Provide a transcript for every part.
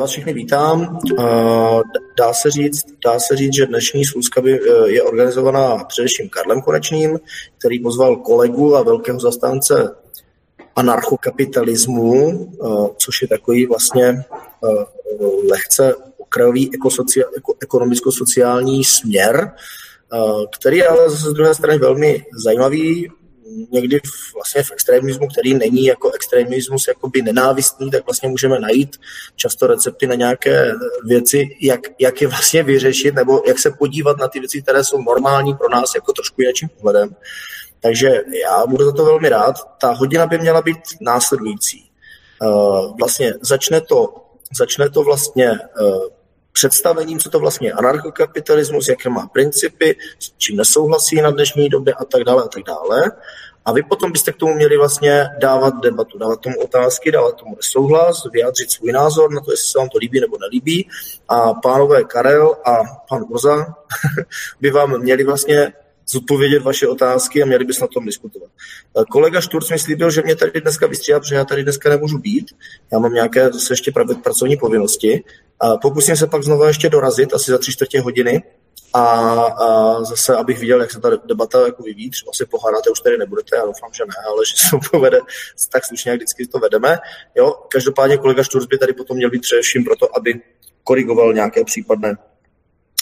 Vás všechny vítám. Dá se říct, dá se říct, že dnešní schůzka e, je organizovaná především Karlem Konečným, který pozval kolegu a velkého zastánce anarchokapitalismu, e, což je takový vlastně lehce okrajový ekonomicko-sociální směr, který je ale z druhé strany velmi zajímavý, někdy v, vlastně v extremismu, který není jako extremismus jakoby nenávistný, tak vlastně můžeme najít často recepty na nějaké věci, jak, jak je vlastně vyřešit, nebo jak se podívat na ty věci, které jsou normální pro nás jako trošku jiným pohledem. Takže já budu za to velmi rád. Ta hodina by měla být následující. Uh, vlastně začne to, začne to vlastně uh, představením, co to vlastně je anarchokapitalismus, jaké má principy, s čím nesouhlasí na dnešní době a tak dále a tak dále. A vy potom byste k tomu měli vlastně dávat debatu, dávat tomu otázky, dávat tomu souhlas, vyjádřit svůj názor na to, jestli se vám to líbí nebo nelíbí. A pánové Karel a pan Urza by vám měli vlastně zodpovědět vaše otázky a měli bychom na tom diskutovat. Kolega Šturc mi slíbil, že mě tady dneska vystřídá, protože já tady dneska nemůžu být. Já mám nějaké zase ještě pracovní povinnosti. A pokusím se pak znovu ještě dorazit, asi za tři čtvrtě hodiny, a, a zase, abych viděl, jak se ta debata jako vyvíjí, třeba si pohádáte, už tady nebudete, já doufám, že ne, ale že se to povede tak slušně, jak vždycky to vedeme. Jo, každopádně kolega Šturc by tady potom měl být především proto, aby korigoval nějaké případné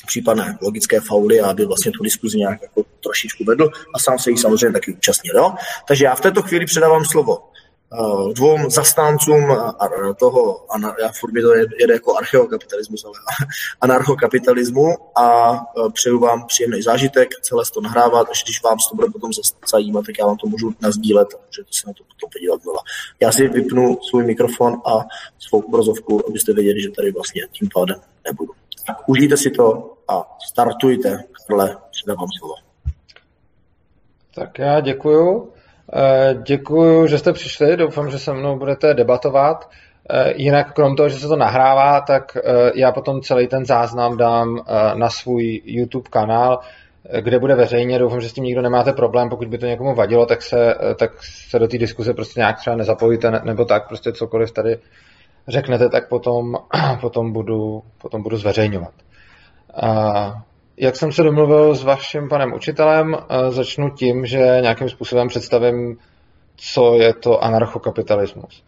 případné logické fauly a aby vlastně tu diskuzi nějak jako trošičku vedl a sám se jí samozřejmě taky účastnil. Jo? Takže já v této chvíli předávám slovo dvou zastáncům toho, já furt to jede jako archeokapitalismus, ale anarchokapitalismu a eh, přeju vám příjemný zážitek, celé to nahrávat, až když vám to bude potom zajímat, tak já vám to můžu nazdílet, že se na to potom podívat znova. Já si vypnu svůj mikrofon a svou obrazovku, abyste věděli, že tady vlastně tím pádem nebudu. Tak užijte si to a startujte. Karle, předávám slovo. Tak já děkuju. Eh, děkuji, že jste přišli, doufám, že se mnou budete debatovat. Eh, jinak krom toho, že se to nahrává, tak eh, já potom celý ten záznam dám na svůj YouTube kanál, kde bude veřejně. Doufám, že s tím nikdo nemáte problém. Pokud by to někomu vadilo, tak se, tak se do té diskuse prostě nějak třeba nezapojíte, nebo tak prostě cokoliv tady řeknete, tak potom, potom, budu, potom budu zveřejňovat. Jak jsem se domluvil s vaším panem učitelem, eh, začnu tím, že nějakým způsobem představím, co je to anarchokapitalismus.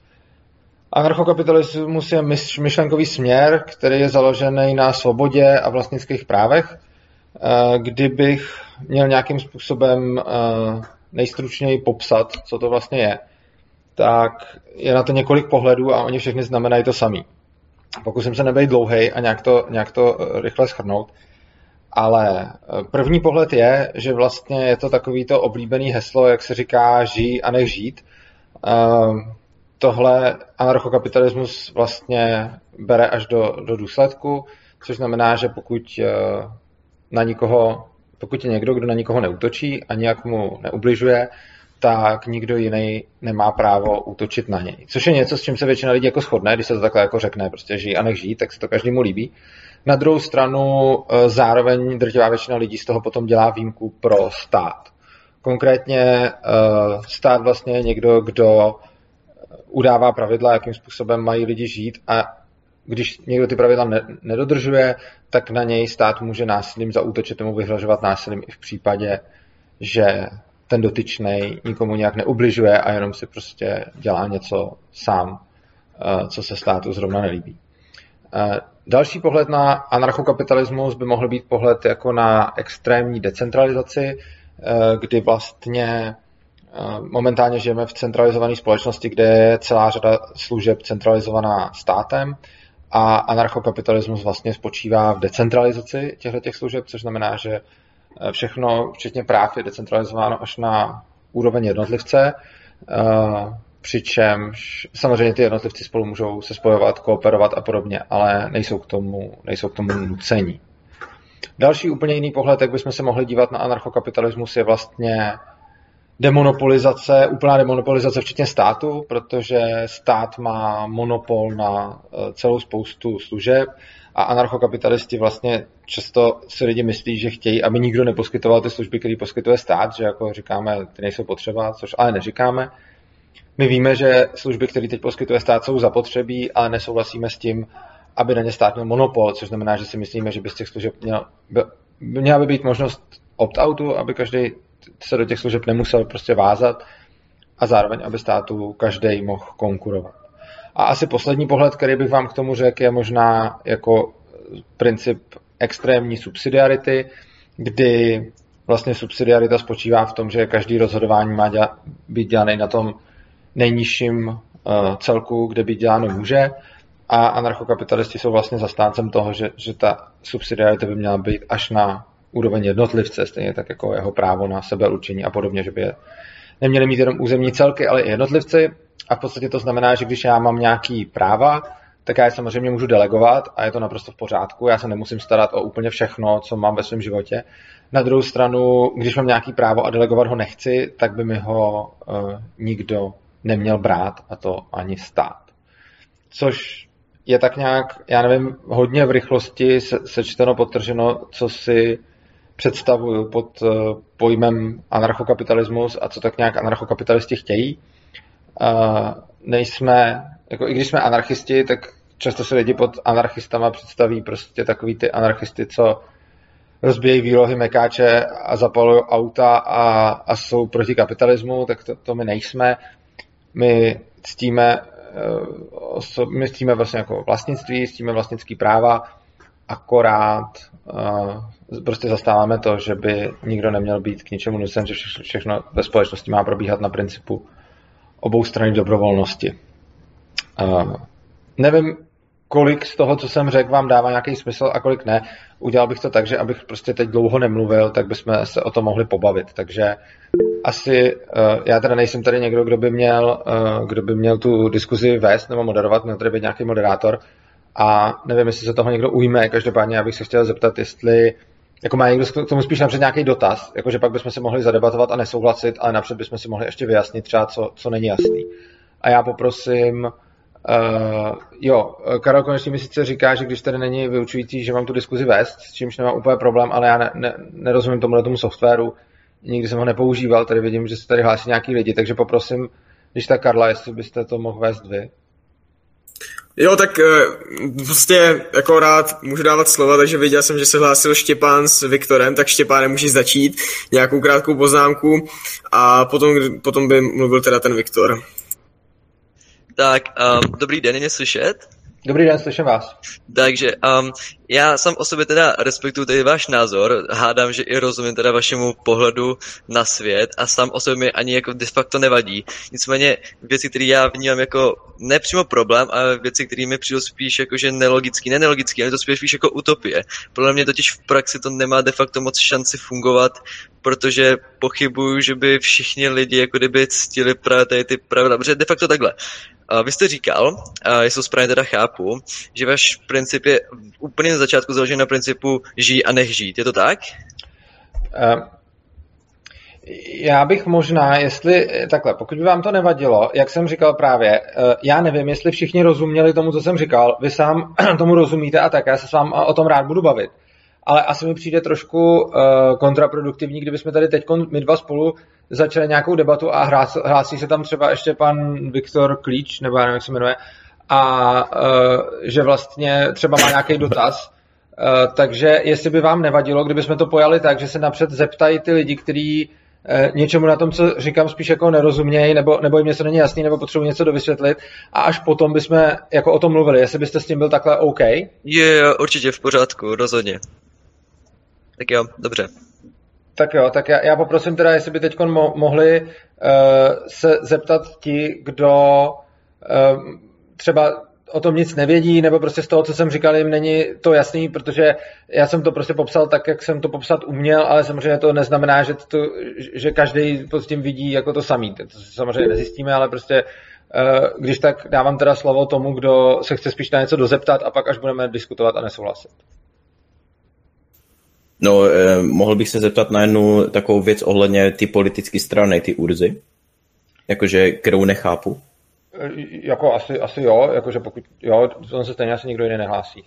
Anarchokapitalismus je myšlenkový směr, který je založený na svobodě a vlastnických právech. Eh, kdybych měl nějakým způsobem eh, nejstručněji popsat, co to vlastně je, tak je na to několik pohledů a oni všechny znamenají to samý. Pokusím se nebejt dlouhý a nějak to, nějak to rychle schrnout. Ale eh, první pohled je, že vlastně je to takový to oblíbený heslo, jak se říká, žij a nech žít. Ehm, tohle anarchokapitalismus vlastně bere až do, do důsledku, což znamená, že pokud eh, na nikoho, pokud je někdo, kdo na nikoho neutočí a nijak mu neubližuje, tak nikdo jiný nemá právo útočit na něj. Což je něco, s čím se většina lidí jako shodne, když se to takhle jako řekne, prostě žij a nech žít, tak se to každému líbí. Na druhou stranu eh, zároveň drtivá většina lidí z toho potom dělá výjimku pro stát. Konkrétně eh, stát vlastně je někdo, kdo udává pravidla, jakým způsobem mají lidi žít a když někdo ty pravidla ne- nedodržuje, tak na něj stát může násilím zaútočit, tomu vyhrožovat násilím i v případě, že ten dotyčný nikomu nějak neubližuje a jenom si prostě dělá něco sám, eh, co se státu zrovna nelíbí. Další pohled na anarchokapitalismus by mohl být pohled jako na extrémní decentralizaci, eh, kdy vlastně eh, momentálně žijeme v centralizované společnosti, kde je celá řada služeb centralizovaná státem a anarchokapitalismus vlastně spočívá v decentralizaci těchto služeb, což znamená, že eh, všechno, včetně práv, je decentralizováno až na úroveň jednotlivce přičemž samozřejmě ty jednotlivci spolu můžou se spojovat, kooperovat a podobně, ale nejsou k tomu, nejsou k tomu nucení. Další úplně jiný pohled, jak bychom se mohli dívat na anarchokapitalismus, je vlastně demonopolizace, úplná demonopolizace včetně státu, protože stát má monopol na eh, celou spoustu služeb a anarchokapitalisti vlastně často si lidi myslí, že chtějí, aby nikdo neposkytoval ty služby, které poskytuje stát, že jako říkáme, ty nejsou potřeba, což ale neříkáme. My víme, že služby, které teď poskytuje stát, jsou zapotřebí, ale nesouhlasíme s tím, aby na ně stát měl monopol, což znamená, že si myslíme, že by z těch služeb měl, měla by být možnost opt-outu, aby každý se do těch služeb nemusel prostě vázat a zároveň, aby státu každý mohl konkurovat. A asi poslední pohled, který bych vám k tomu řekl, je možná jako princip extrémní subsidiarity, kdy vlastně subsidiarita spočívá v tom, že každý rozhodování má dělat, být dělaný na tom nejnižším uh, celku, kde být děláno může a anarchokapitalisti jsou vlastně zastáncem toho, že, že ta subsidiarita by měla být až na úroveň jednotlivce, stejně tak jako jeho právo na sebeurčení a podobně, že by je neměli mít jenom územní celky, ale i jednotlivci. A v podstatě to znamená, že když já mám nějaký práva, tak já je samozřejmě můžu delegovat a je to naprosto v pořádku. Já se nemusím starat o úplně všechno, co mám ve svém životě. Na druhou stranu, když mám nějaký právo a delegovat ho nechci, tak by mi ho uh, nikdo neměl brát a to ani stát. Což je tak nějak, já nevím, hodně v rychlosti se, sečteno, potrženo, co si představuju pod uh, pojmem anarchokapitalismus a co tak nějak anarchokapitalisti chtějí. Uh, nejsme, jako i když jsme anarchisti, tak často se lidi pod anarchistama představí prostě takový ty anarchisty, co rozbíjejí výlohy mekáče a zapalují auta a, a jsou proti kapitalismu, tak to, to my nejsme. My ctíme, uh, my ctíme vlastně jako vlastnictví, ctíme vlastnický práva, akorát uh, prostě zastáváme to, že by nikdo neměl být k ničemu nucen, že všechno ve společnosti má probíhat na principu obou strany dobrovolnosti. Uh, nevím, kolik z toho, co jsem řekl, vám dává nějaký smysl a kolik ne. Udělal bych to tak, že abych prostě teď dlouho nemluvil, tak bychom se o tom mohli pobavit. Takže asi, uh, já teda nejsem tady někdo, kdo by měl, uh, kdo by měl tu diskuzi vést nebo moderovat, měl tady být nějaký moderátor a nevím, jestli se toho někdo ujme. Každopádně já bych se chtěl zeptat, jestli jako má někdo k tomu spíš napřed nějaký dotaz, jakože pak bychom si mohli zadebatovat a nesouhlasit, ale napřed bychom si mohli ještě vyjasnit třeba, co, co není jasný. A já poprosím, uh, jo, Karel konečně mi sice říká, že když tady není vyučující, že mám tu diskuzi vést, s čímž nemám úplně problém, ale já ne, ne, nerozumím tomu tomu softwaru, nikdy jsem ho nepoužíval, tady vidím, že se tady hlásí nějaký lidi, takže poprosím, když tak Karla, jestli byste to mohl vést vy. Jo, tak eh, prostě jako rád můžu dávat slova, takže viděl jsem, že se hlásil Štěpán s Viktorem, tak Štěpáne můžeš začít nějakou krátkou poznámku a potom, potom by mluvil teda ten Viktor. Tak, um, dobrý den, je slyšet? Dobrý den, slyším vás. Takže um, já sám o sobě teda respektuju tady váš názor, hádám, že i rozumím teda vašemu pohledu na svět a sám o sobě mi ani jako de facto nevadí. Nicméně věci, které já vnímám jako nepřímo problém, ale věci, které mi přijdou spíš jako že nelogický, ne nelogický, ale to spíš, spíš jako utopie. Podle mě totiž v praxi to nemá de facto moc šanci fungovat, protože pochybuju, že by všichni lidi jako kdyby ctili právě tady ty pravidla, protože de facto takhle. Vy jste říkal, jestli to správně teda chápu, že váš princip je úplně na začátku založen na principu žij a nech žít. Je to tak? Uh, já bych možná, jestli takhle, pokud by vám to nevadilo, jak jsem říkal právě, já nevím, jestli všichni rozuměli tomu, co jsem říkal, vy sám tomu rozumíte a tak, já se s vám o tom rád budu bavit. Ale asi mi přijde trošku kontraproduktivní, kdybychom tady teď my dva spolu začali nějakou debatu a hlásí, se tam třeba ještě pan Viktor Klíč, nebo já nevím, jak se jmenuje, a uh, že vlastně třeba má nějaký dotaz. Uh, takže jestli by vám nevadilo, kdybychom to pojali tak, že se napřed zeptají ty lidi, kteří uh, něčemu na tom, co říkám, spíš jako nerozumějí, nebo, nebo jim něco není jasný, nebo potřebují něco dovysvětlit, a až potom bychom jako o tom mluvili, jestli byste s tím byl takhle OK? Je, určitě v pořádku, rozhodně. Tak jo, dobře. Tak jo, tak já, já poprosím teda, jestli by teď mo- mohli uh, se zeptat ti, kdo uh, třeba o tom nic nevědí, nebo prostě z toho, co jsem říkal, jim není to jasný, protože já jsem to prostě popsal tak, jak jsem to popsat uměl, ale samozřejmě to neznamená, že, to, že každý pod tím vidí jako to samý. To samozřejmě nezjistíme, ale prostě uh, když tak dávám teda slovo tomu, kdo se chce spíš na něco dozeptat a pak až budeme diskutovat a nesouhlasit. No, eh, mohl bych se zeptat na jednu takovou věc ohledně ty politické strany, ty Urzy, jakože, kterou nechápu. E, jako asi, asi jo, jakože pokud, jo, to se stejně asi nikdo jiný nehlásí.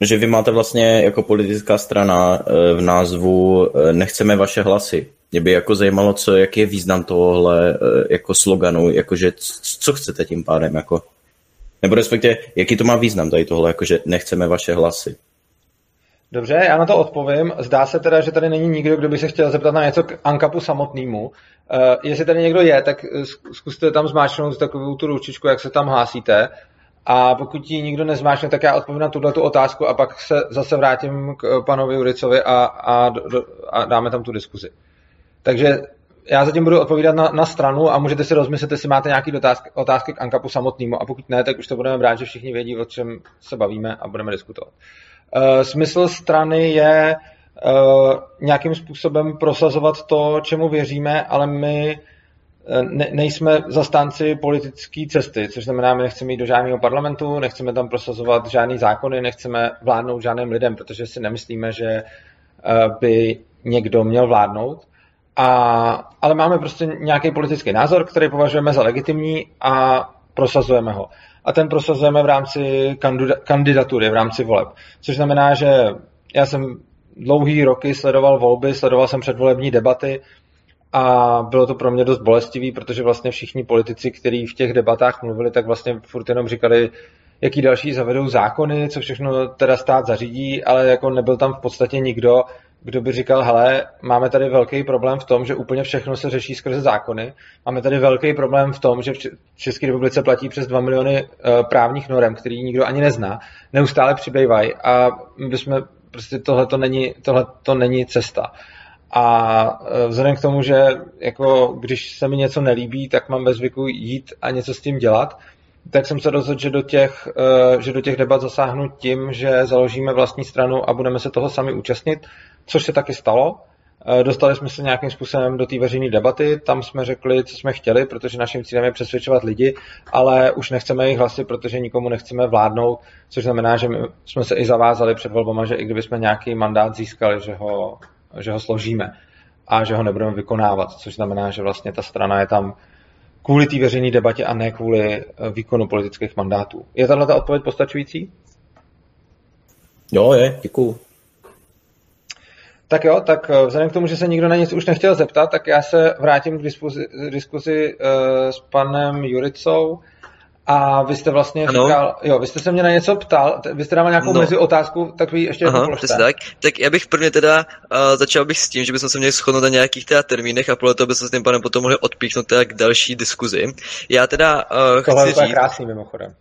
Že vy máte vlastně jako politická strana e, v názvu e, Nechceme vaše hlasy. Mě by jako zajímalo, co, jaký je význam tohohle jako sloganu, jakože co chcete tím pádem, jako? Nebo respektive, jaký to má význam tady tohle, jakože nechceme vaše hlasy? Dobře, já na to odpovím. Zdá se teda, že tady není nikdo, kdo by se chtěl zeptat na něco k Ankapu samotnému. Uh, jestli tady někdo je, tak zkuste tam zmáčknout takovou tu ručičku, jak se tam hlásíte. A pokud ji nikdo nezmáčne, tak já odpovím na tuhle otázku a pak se zase vrátím k panovi Juricovi a, a, a dáme tam tu diskuzi. Takže já zatím budu odpovídat na, na stranu a můžete si rozmyslet, jestli máte nějaké otázky, otázky k Ankapu samotnému a pokud ne, tak už to budeme brát, že všichni vědí, o čem se bavíme a budeme diskutovat. Uh, smysl strany je uh, nějakým způsobem prosazovat to, čemu věříme, ale my eh, ne, nejsme zastánci politické cesty, což znamená, my nechceme jít do žádného parlamentu, nechceme tam prosazovat žádný zákony, nechceme vládnout žádným lidem, protože si nemyslíme, že by někdo měl vládnout. A, ale máme prostě nějaký politický názor, který považujeme za legitimní a prosazujeme ho. A ten prosazujeme v rámci kandidatury, v rámci voleb. Což znamená, že já jsem dlouhý roky sledoval volby, sledoval jsem předvolební debaty a bylo to pro mě dost bolestivý, protože vlastně všichni politici, kteří v těch debatách mluvili, tak vlastně furt jenom říkali, jaký další zavedou zákony, co všechno teda stát zařídí, ale jako nebyl tam v podstatě nikdo, kdo by říkal, hele, máme tady velký problém v tom, že úplně všechno se řeší skrze zákony. Máme tady velký problém v tom, že v České republice platí přes 2 miliony uh, právních norem, který nikdo ani nezná, neustále přibývají a my bychom, prostě tohle to není, tohle to není cesta. A uh, vzhledem k tomu, že jako když se mi něco nelíbí, tak mám ve zvyku jít a něco s tím dělat, tak jsem se rozhodl, že do těch, uh, že do těch debat zasáhnu tím, že založíme vlastní stranu a budeme se toho sami účastnit což se taky stalo. Eh, dostali jsme se nějakým způsobem do té veřejné debaty, tam jsme řekli, co jsme chtěli, protože naším cílem je přesvědčovat lidi, ale už nechceme jejich hlasy, protože nikomu nechceme vládnout, což znamená, že jsme se i zavázali před volbama, že i kdyby jsme nějaký mandát získali, že ho, že ho složíme a že ho nebudeme vykonávat, což znamená, že vlastně ta strana je tam kvůli té veřejné debatě a ne kvůli eh, výkonu politických mandátů. Je tahle odpověď postačující? Jo, je, děkuju. Tak jo, tak eh, vzhledem k tomu, že se nikdo na nic už nechtěl zeptat, tak já se vrátím k diskuzi, diskuzi uh, s panem Juricou. A vy jste vlastně ano. říkal, jo, vy jste se mě na něco ptal, vy jste dával nějakou no. mezi otázku, tak vy ještě Aha, jednou tak. tak já bych prvně teda uh, začal bych s tím, že bychom se měli shodnout na nějakých teda termínech a podle toho bychom s tím panem potom mohli odpíchnout teda k další diskuzi. Já teda uh, Tohle chci říct, krásný mimochodem.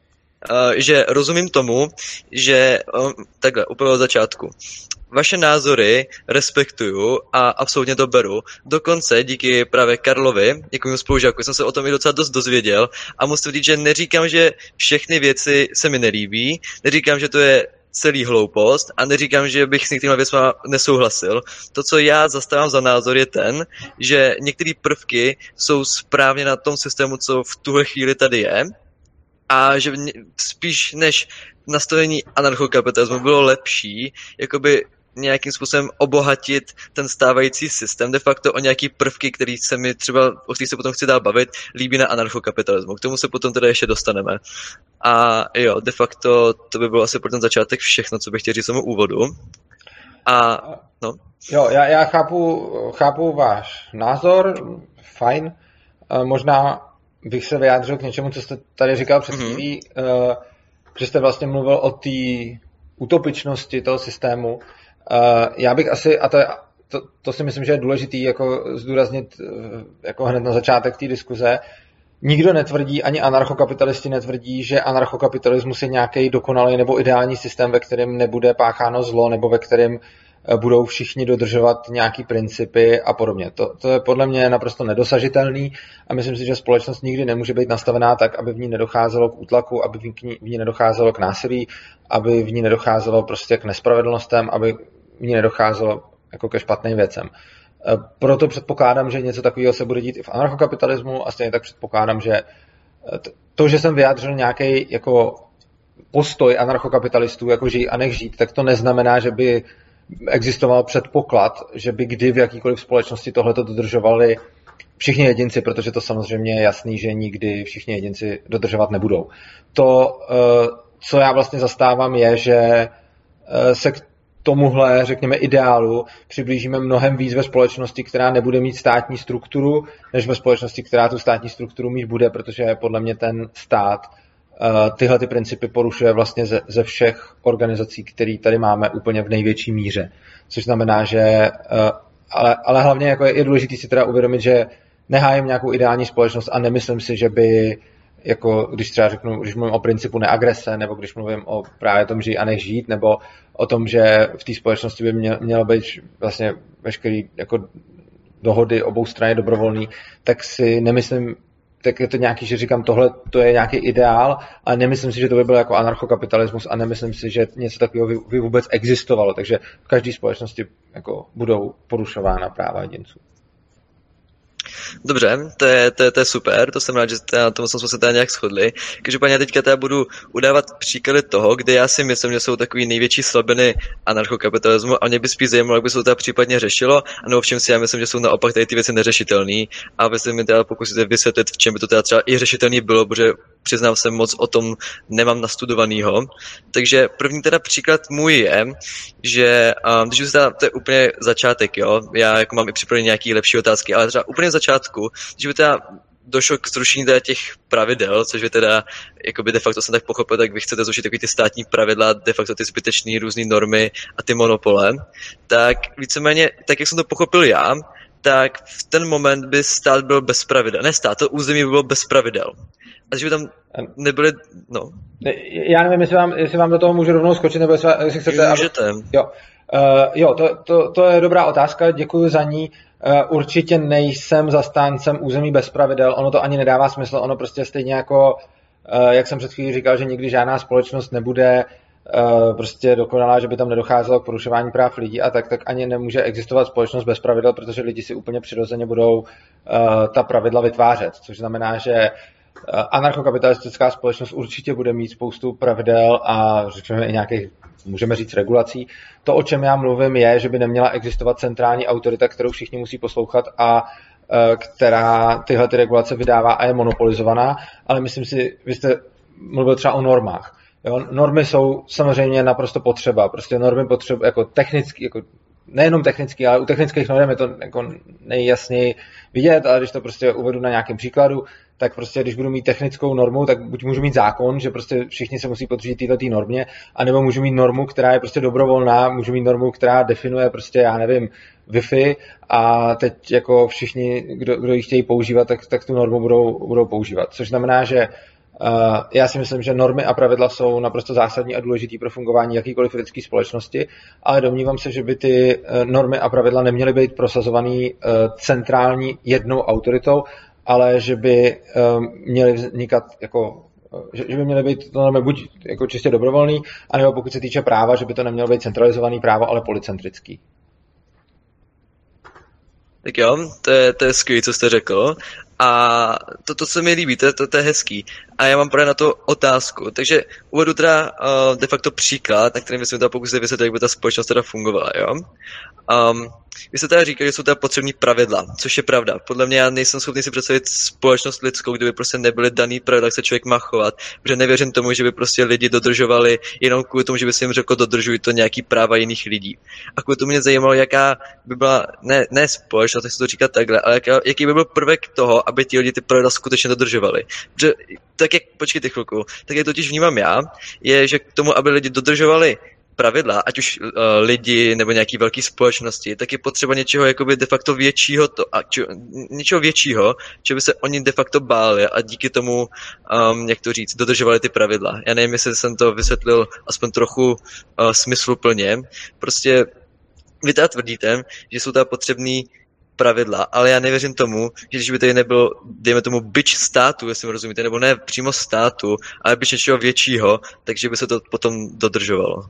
Uh, že rozumím tomu, že um, takhle, úplně od začátku vaše názory respektuju a absolutně to beru. Dokonce díky právě Karlovi, jako spolužáku, jsem se o tom i docela dost dozvěděl a musím říct, že neříkám, že všechny věci se mi nelíbí, neříkám, že to je celý hloupost a neříkám, že bych s některými věcmi nesouhlasil. To, co já zastávám za názor, je ten, že některé prvky jsou správně na tom systému, co v tuhle chvíli tady je, a že spíš než nastavení anarchokapitalismu bylo lepší jakoby nějakým způsobem obohatit ten stávající systém, de facto o nějaký prvky, který se mi třeba, o kterých se potom chci dál bavit, líbí na anarchokapitalismu. K tomu se potom teda ještě dostaneme. A jo, de facto to by bylo asi pro ten začátek všechno, co bych chtěl říct tomu úvodu. A no. Jo, já, já chápu, chápu váš názor, fajn. Možná bych se vyjádřil k něčemu, co jste tady říkal před mhm. chvílí, mm-hmm. že jste vlastně mluvil o té utopičnosti toho systému. Uh, já bych asi, a to, je, to, to si myslím, že je důležitý jako zdůraznit uh, jako hned na začátek té diskuze, Nikdo netvrdí, ani anarchokapitalisti netvrdí, že anarchokapitalismus je nějaký dokonalý nebo ideální systém, ve kterém nebude pácháno zlo nebo ve kterém eh, budou všichni dodržovat nějaký principy a podobně. To, to je podle mě naprosto nedosažitelný a myslím si, že společnost nikdy nemůže být nastavená tak, aby v ní nedocházelo k útlaku, aby v ní, v ní nedocházelo k násilí, aby v ní nedocházelo prostě k nespravedlnostem, aby ní nedocházelo jako ke špatným věcem. E, proto předpokládám, že něco takového se bude dít i v anarchokapitalismu a stejně tak předpokládám, že e, to, že jsem vyjádřil nějaký jako postoj anarchokapitalistů, jako žij a nech žít, tak to neznamená, že by existoval předpoklad, že by kdy v jakýkoliv společnosti tohleto dodržovali všichni jedinci, protože to samozřejmě je jasný, že nikdy všichni jedinci dodržovat nebudou. To, e, co já vlastně zastávám, je, že se k tomuhle, řekněme, ideálu přiblížíme mnohem víc ve společnosti, která nebude mít státní strukturu, než ve společnosti, která tu státní strukturu mít bude, protože podle mě ten stát tyhle ty principy porušuje vlastně ze, ze všech organizací, které tady máme úplně v největší míře. Což znamená, že ale, ale hlavně jako je, je důležité si teda uvědomit, že nehájím nějakou ideální společnost a nemyslím si, že by jako když třeba řeknu, když mluvím o principu neagrese, nebo když mluvím o právě tom žij a nech žít, nebo o tom, že v té společnosti by mělo, mělo být vlastně veškerý jako dohody obou strany dobrovolný, tak si nemyslím, tak je to nějaký, že říkám, tohle to je nějaký ideál, ale nemyslím si, že to by byl jako anarchokapitalismus a nemyslím si, že něco takového by vůbec existovalo, takže v každé společnosti jako budou porušována práva jedinců. Dobře, to je, to, je, to je super, to jsem rád, že na tom jsme se teda nějak shodli. Každopádně teďka teda budu udávat příklady toho, kde já si myslím, že jsou takový největší slabiny anarchokapitalismu a mě by spíš zajímalo, jak by se to teda případně řešilo, nebo v čem si já myslím, že jsou naopak tady ty věci neřešitelné. A vy se mi teda pokusíte vysvětlit, v čem by to teda třeba i řešitelný bylo, protože přiznám se moc o tom nemám nastudovanýho. Takže první teda příklad můj je, že um, když teda, to je úplně začátek, jo, já jako mám i připravené nějaké lepší otázky, ale třeba úplně začátku, když by teda došlo k zrušení teda těch pravidel, což by teda, by de facto jsem tak pochopil, tak vy chcete zrušit takový ty státní pravidla, de facto ty zbytečné různé normy a ty monopole, tak víceméně, tak jak jsem to pochopil já, tak v ten moment by stát byl bez pravidel. Ne stát, to území by bylo bez pravidel. A že by tam nebyly, no. Já nevím, jestli vám, jestli vám do toho můžu rovnou skočit, nebo jestli, jestli chcete... Můžete. Aby... Jo, jo to, to, to, je dobrá otázka, děkuji za ní. Uh, určitě nejsem zastáncem území bez pravidel, ono to ani nedává smysl, ono prostě stejně jako, uh, jak jsem před chvílí říkal, že nikdy žádná společnost nebude prostě dokonalá, že by tam nedocházelo k porušování práv lidí a tak, tak ani nemůže existovat společnost bez pravidel, protože lidi si úplně přirozeně budou ta pravidla vytvářet, což znamená, že anarchokapitalistická společnost určitě bude mít spoustu pravidel a řekněme i nějakých, můžeme říct, regulací. To, o čem já mluvím, je, že by neměla existovat centrální autorita, kterou všichni musí poslouchat a e, která tyhle ty regulace vydává a je monopolizovaná, ale myslím si, vy jste mluvil třeba o normách. Jo, normy jsou samozřejmě naprosto potřeba. Prostě normy potřeba jako technicky, jako nejenom technicky, ale u technických norm je to jako nejjasněji vidět, ale když to prostě uvedu na nějakém příkladu, tak prostě když budu mít technickou normu, tak buď můžu mít zákon, že prostě všichni se musí podřídit této normě, anebo můžu mít normu, která je prostě dobrovolná, můžu mít normu, která definuje prostě, já nevím, Wi-Fi a teď jako všichni, kdo, kdo ji chtějí používat, tak, tak tu normu budou, budou používat. Což znamená, že já si myslím, že normy a pravidla jsou naprosto zásadní a důležitý pro fungování jakýkoliv lidské společnosti, ale domnívám se, že by ty uh, normy a pravidla neměly být prosazované uh, centrální jednou autoritou, ale že by měly vznikat jako že, že by měly být to normy buď jako čistě dobrovolný, anebo pokud se týče práva, že by to nemělo být centralizovaný právo, ale policentrický. Tak jo, to je, to je skvělé, co jste řekl. A to, to co mi líbí, to, to, to je hezký. A já mám právě na to otázku. Takže uvedu teda uh, de facto příklad, na kterém bychom teda pokusili vysvětlit, jak by ta společnost teda fungovala, jo? Um, vy jste teda říkali, že jsou teda potřební pravidla, což je pravda. Podle mě já nejsem schopný si představit společnost lidskou, kdyby prostě nebyly daný pravidla, jak se člověk má chovat. Protože nevěřím tomu, že by prostě lidi dodržovali jenom kvůli tomu, že by si jim řekl, dodržují to nějaký práva jiných lidí. A kvůli tomu mě zajímalo, jaká by byla, ne, ne společnost, tak se to říkat takhle, ale jaká, jaký by byl prvek toho, aby ti lidi ty pravidla skutečně dodržovali. Protože tak jak, počkejte chvilku, tak jak totiž vnímám já, je, že k tomu, aby lidi dodržovali pravidla, ať už uh, lidi nebo nějaký velké společnosti, tak je potřeba něčeho jakoby de facto většího, to, a či, něčeho většího, že by se oni de facto báli a díky tomu, um, jak to říct, dodržovali ty pravidla. Já nevím, jestli jsem to vysvětlil aspoň trochu uh, smysluplně. Prostě vy teda tvrdíte, že jsou tam potřebný pravidla, ale já nevěřím tomu, že když by tady nebyl, dejme tomu, byč státu, jestli mi rozumíte, nebo ne přímo státu, ale byč něčeho většího, takže by se to potom dodržovalo.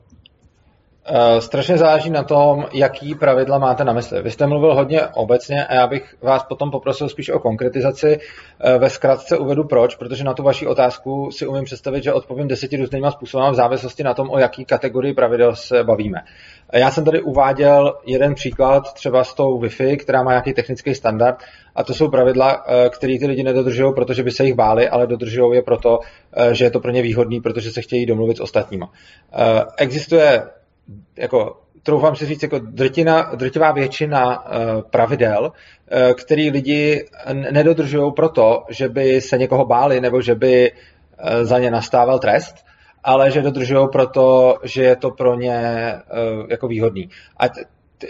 Uh, strašně záleží na tom, jaký pravidla máte na mysli. Vy jste mluvil hodně obecně a já bych vás potom poprosil spíš o konkretizaci. Uh, ve zkratce uvedu proč, protože na tu vaši otázku si umím představit, že odpovím deseti různýma způsoby v závislosti na tom, o jaký kategorii pravidel se bavíme. Já jsem tady uváděl jeden příklad třeba s tou Wi-Fi, která má nějaký technický standard a to jsou pravidla, které ty lidi nedodržují, protože by se jich báli, ale dodržují je proto, že je to pro ně výhodný, protože se chtějí domluvit s ostatníma. Existuje jako troufám si říct, jako drtina, drtivá většina pravidel, který lidi nedodržují proto, že by se někoho báli, nebo že by eh, za ně nastával trest, ale že dodržují proto, že je to pro ně eh, jako výhodný. A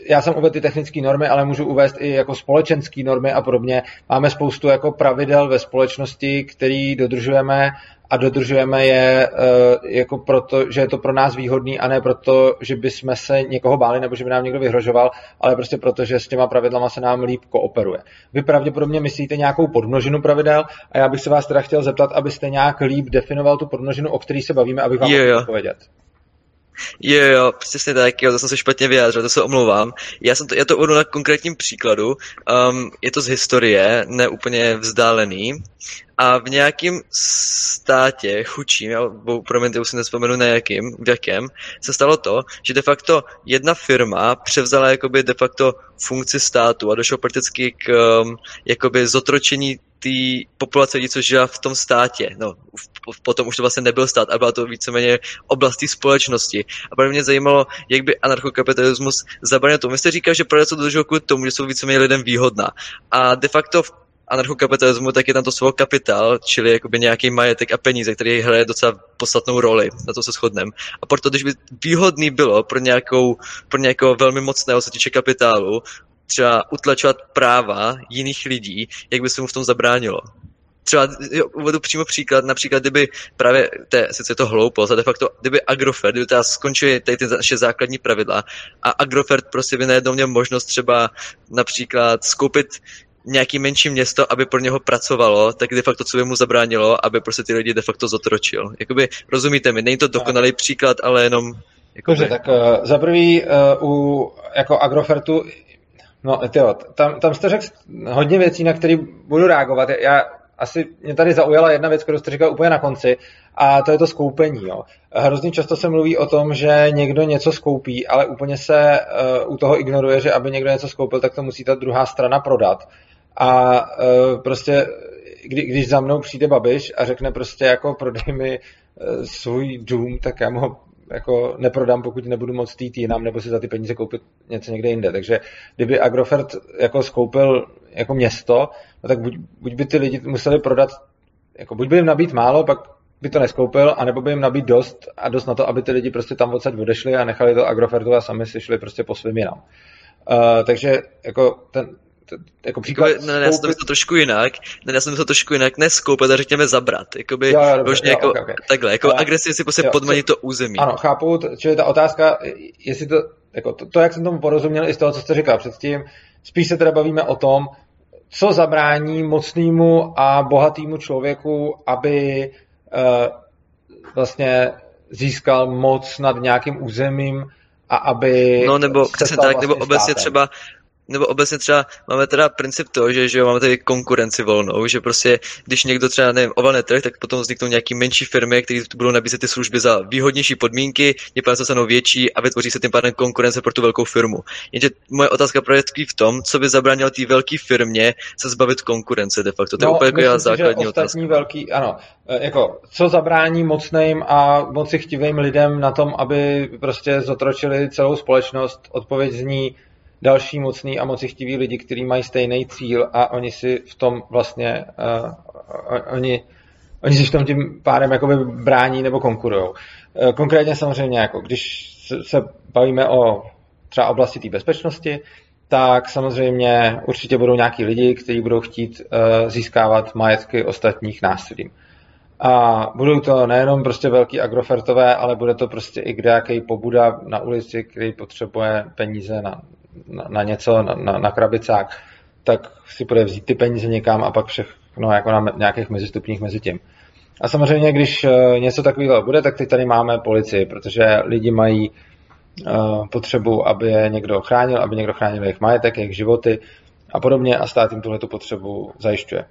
já jsem uvedl ty technické normy, ale můžu uvést i jako společenské normy a podobně. Máme spoustu jako pravidel ve společnosti, které dodržujeme a dodržujeme je eh, jako proto, že je to pro nás výhodný a ne proto, že bychom se někoho báli nebo že by nám někdo vyhrožoval, ale prostě proto, že s těma pravidlama se nám líp kooperuje. Vy pravděpodobně myslíte nějakou podmnožinu pravidel a já bych se vás teda chtěl zeptat, abyste nějak líp definoval tu podmnožinu, o který se bavíme, abych vám mohl odpovědět. Jo, jo, přesně tak, jo, to jsem se špatně vyjádřil, to se omlouvám. Já, jsem to, já to uvedu na konkrétním příkladu. Um, je to z historie, ne úplně vzdálený. A v nějakém státě chučím, já, promiňte, už si nespomenu na jakým, v jakém, se stalo to, že de facto jedna firma převzala jakoby de facto funkci státu a došlo prakticky k um, jakoby zotročení té populace lidí, co žila v tom státě. No, potom už to vlastně nebyl stát, a byla to víceméně oblastí společnosti. A pro mě zajímalo, jak by anarchokapitalismus zabránil tomu. Vy jste říkal, že proč se dodržují kvůli tomu, že jsou víceméně lidem výhodná. A de facto v anarchokapitalismu, tak je tam to slovo kapitál, čili jakoby nějaký majetek a peníze, který hraje docela podstatnou roli, na to se shodneme. A proto, když by výhodný bylo pro, nějakou, pro nějakého velmi mocného se týče kapitálu, třeba utlačovat práva jiných lidí, jak by se mu v tom zabránilo. Třeba jo, uvedu přímo příklad, například kdyby právě, to je, sice je to hloupost, a de facto, kdyby Agrofert, kdyby teda skončili tady ty naše základní pravidla a Agrofert prostě by najednou měl možnost třeba například skoupit nějaký menší město, aby pro něho pracovalo, tak de facto co by mu zabránilo, aby prostě ty lidi de facto zotročil. Jakoby, rozumíte mi, není to dokonalý příklad, ale jenom... Jakoby... Dobře, tak uh, za prvý uh, u jako Agrofertu No, tyjo, tam, tam jste řekl hodně věcí, na které budu reagovat. Já asi mě tady zaujala jedna věc, kterou jste říkal úplně na konci, a to je to skoupení. Jo. Hrozně často se mluví o tom, že někdo něco skoupí, ale úplně se uh, u toho ignoruje, že aby někdo něco skoupil, tak to musí ta druhá strana prodat. A uh, prostě, kdy, když za mnou přijde Babiš a řekne prostě jako prodej mi uh, svůj dům, tak já mu jako neprodám, pokud nebudu moct jít jinam, nebo si za ty peníze koupit něco někde jinde. Takže kdyby Agrofert jako skoupil jako město, no tak buď, buď by ty lidi museli prodat, jako buď by jim nabít málo, pak by to neskoupil, anebo by jim nabít dost a dost na to, aby ty lidi prostě tam odsaď odešli a nechali to Agrofertu a sami si šli prostě po svým jinam. Uh, takže jako ten, jako příklad... Jako, ne, ne, já jsem to myslel trošku jinak, ne, já jsem to trošku jinak, ne skoupit, a řekněme zabrat, jakoby, jo, jo, dobře, jo, jako, okay, okay. takhle, jako uh, agresivně si prostě podmanit to území. Ano, chápu, čili ta otázka, jestli to, jako to, to, jak jsem tomu porozuměl i z toho, co jste říkal předtím, spíš se teda bavíme o tom, co zabrání mocnému a bohatému člověku, aby uh, vlastně získal moc nad nějakým územím a aby No nebo přesně tak, vlastně nebo obecně státem. třeba nebo obecně třeba máme teda princip to, že, že jo, máme tady konkurenci volnou, že prostě, když někdo třeba, nevím, ovládne trh, tak potom vzniknou nějaký menší firmy, které budou nabízet ty služby za výhodnější podmínky, je pádem se stanou větší a vytvoří se tím pádem konkurence pro tu velkou firmu. Jenže moje otázka právě tkví v tom, co by zabránilo té velké firmě se zbavit konkurence de facto. To no, je úplně jako základní otázka. Velký, ano, e, jako, co zabrání mocným a moci chtivým lidem na tom, aby prostě zotročili celou společnost, odpověď zní, další mocný a mocichtiví lidi, kteří mají stejný cíl a oni si v tom vlastně, uh, oni, oni si v tom tím pádem jakoby brání nebo konkurují. Uh, konkrétně samozřejmě, jako když se bavíme o třeba oblasti té bezpečnosti, tak samozřejmě určitě budou nějaký lidi, kteří budou chtít uh, získávat majetky ostatních násilím. A budou to nejenom prostě velký agrofertové, ale bude to prostě i kdejaký pobuda na ulici, který potřebuje peníze na na, na něco, na, na, na krabicák, tak si bude vzít ty peníze někam a pak všechno jako na nějakých mezistupních mezi tím. A samozřejmě, když eh, něco takového bude, tak teď tady máme policii, protože lidi mají uh, potřebu, aby je někdo ochránil, aby někdo chránil jejich majetek, jejich životy a podobně a stát jim tuhle potřebu zajišťuje.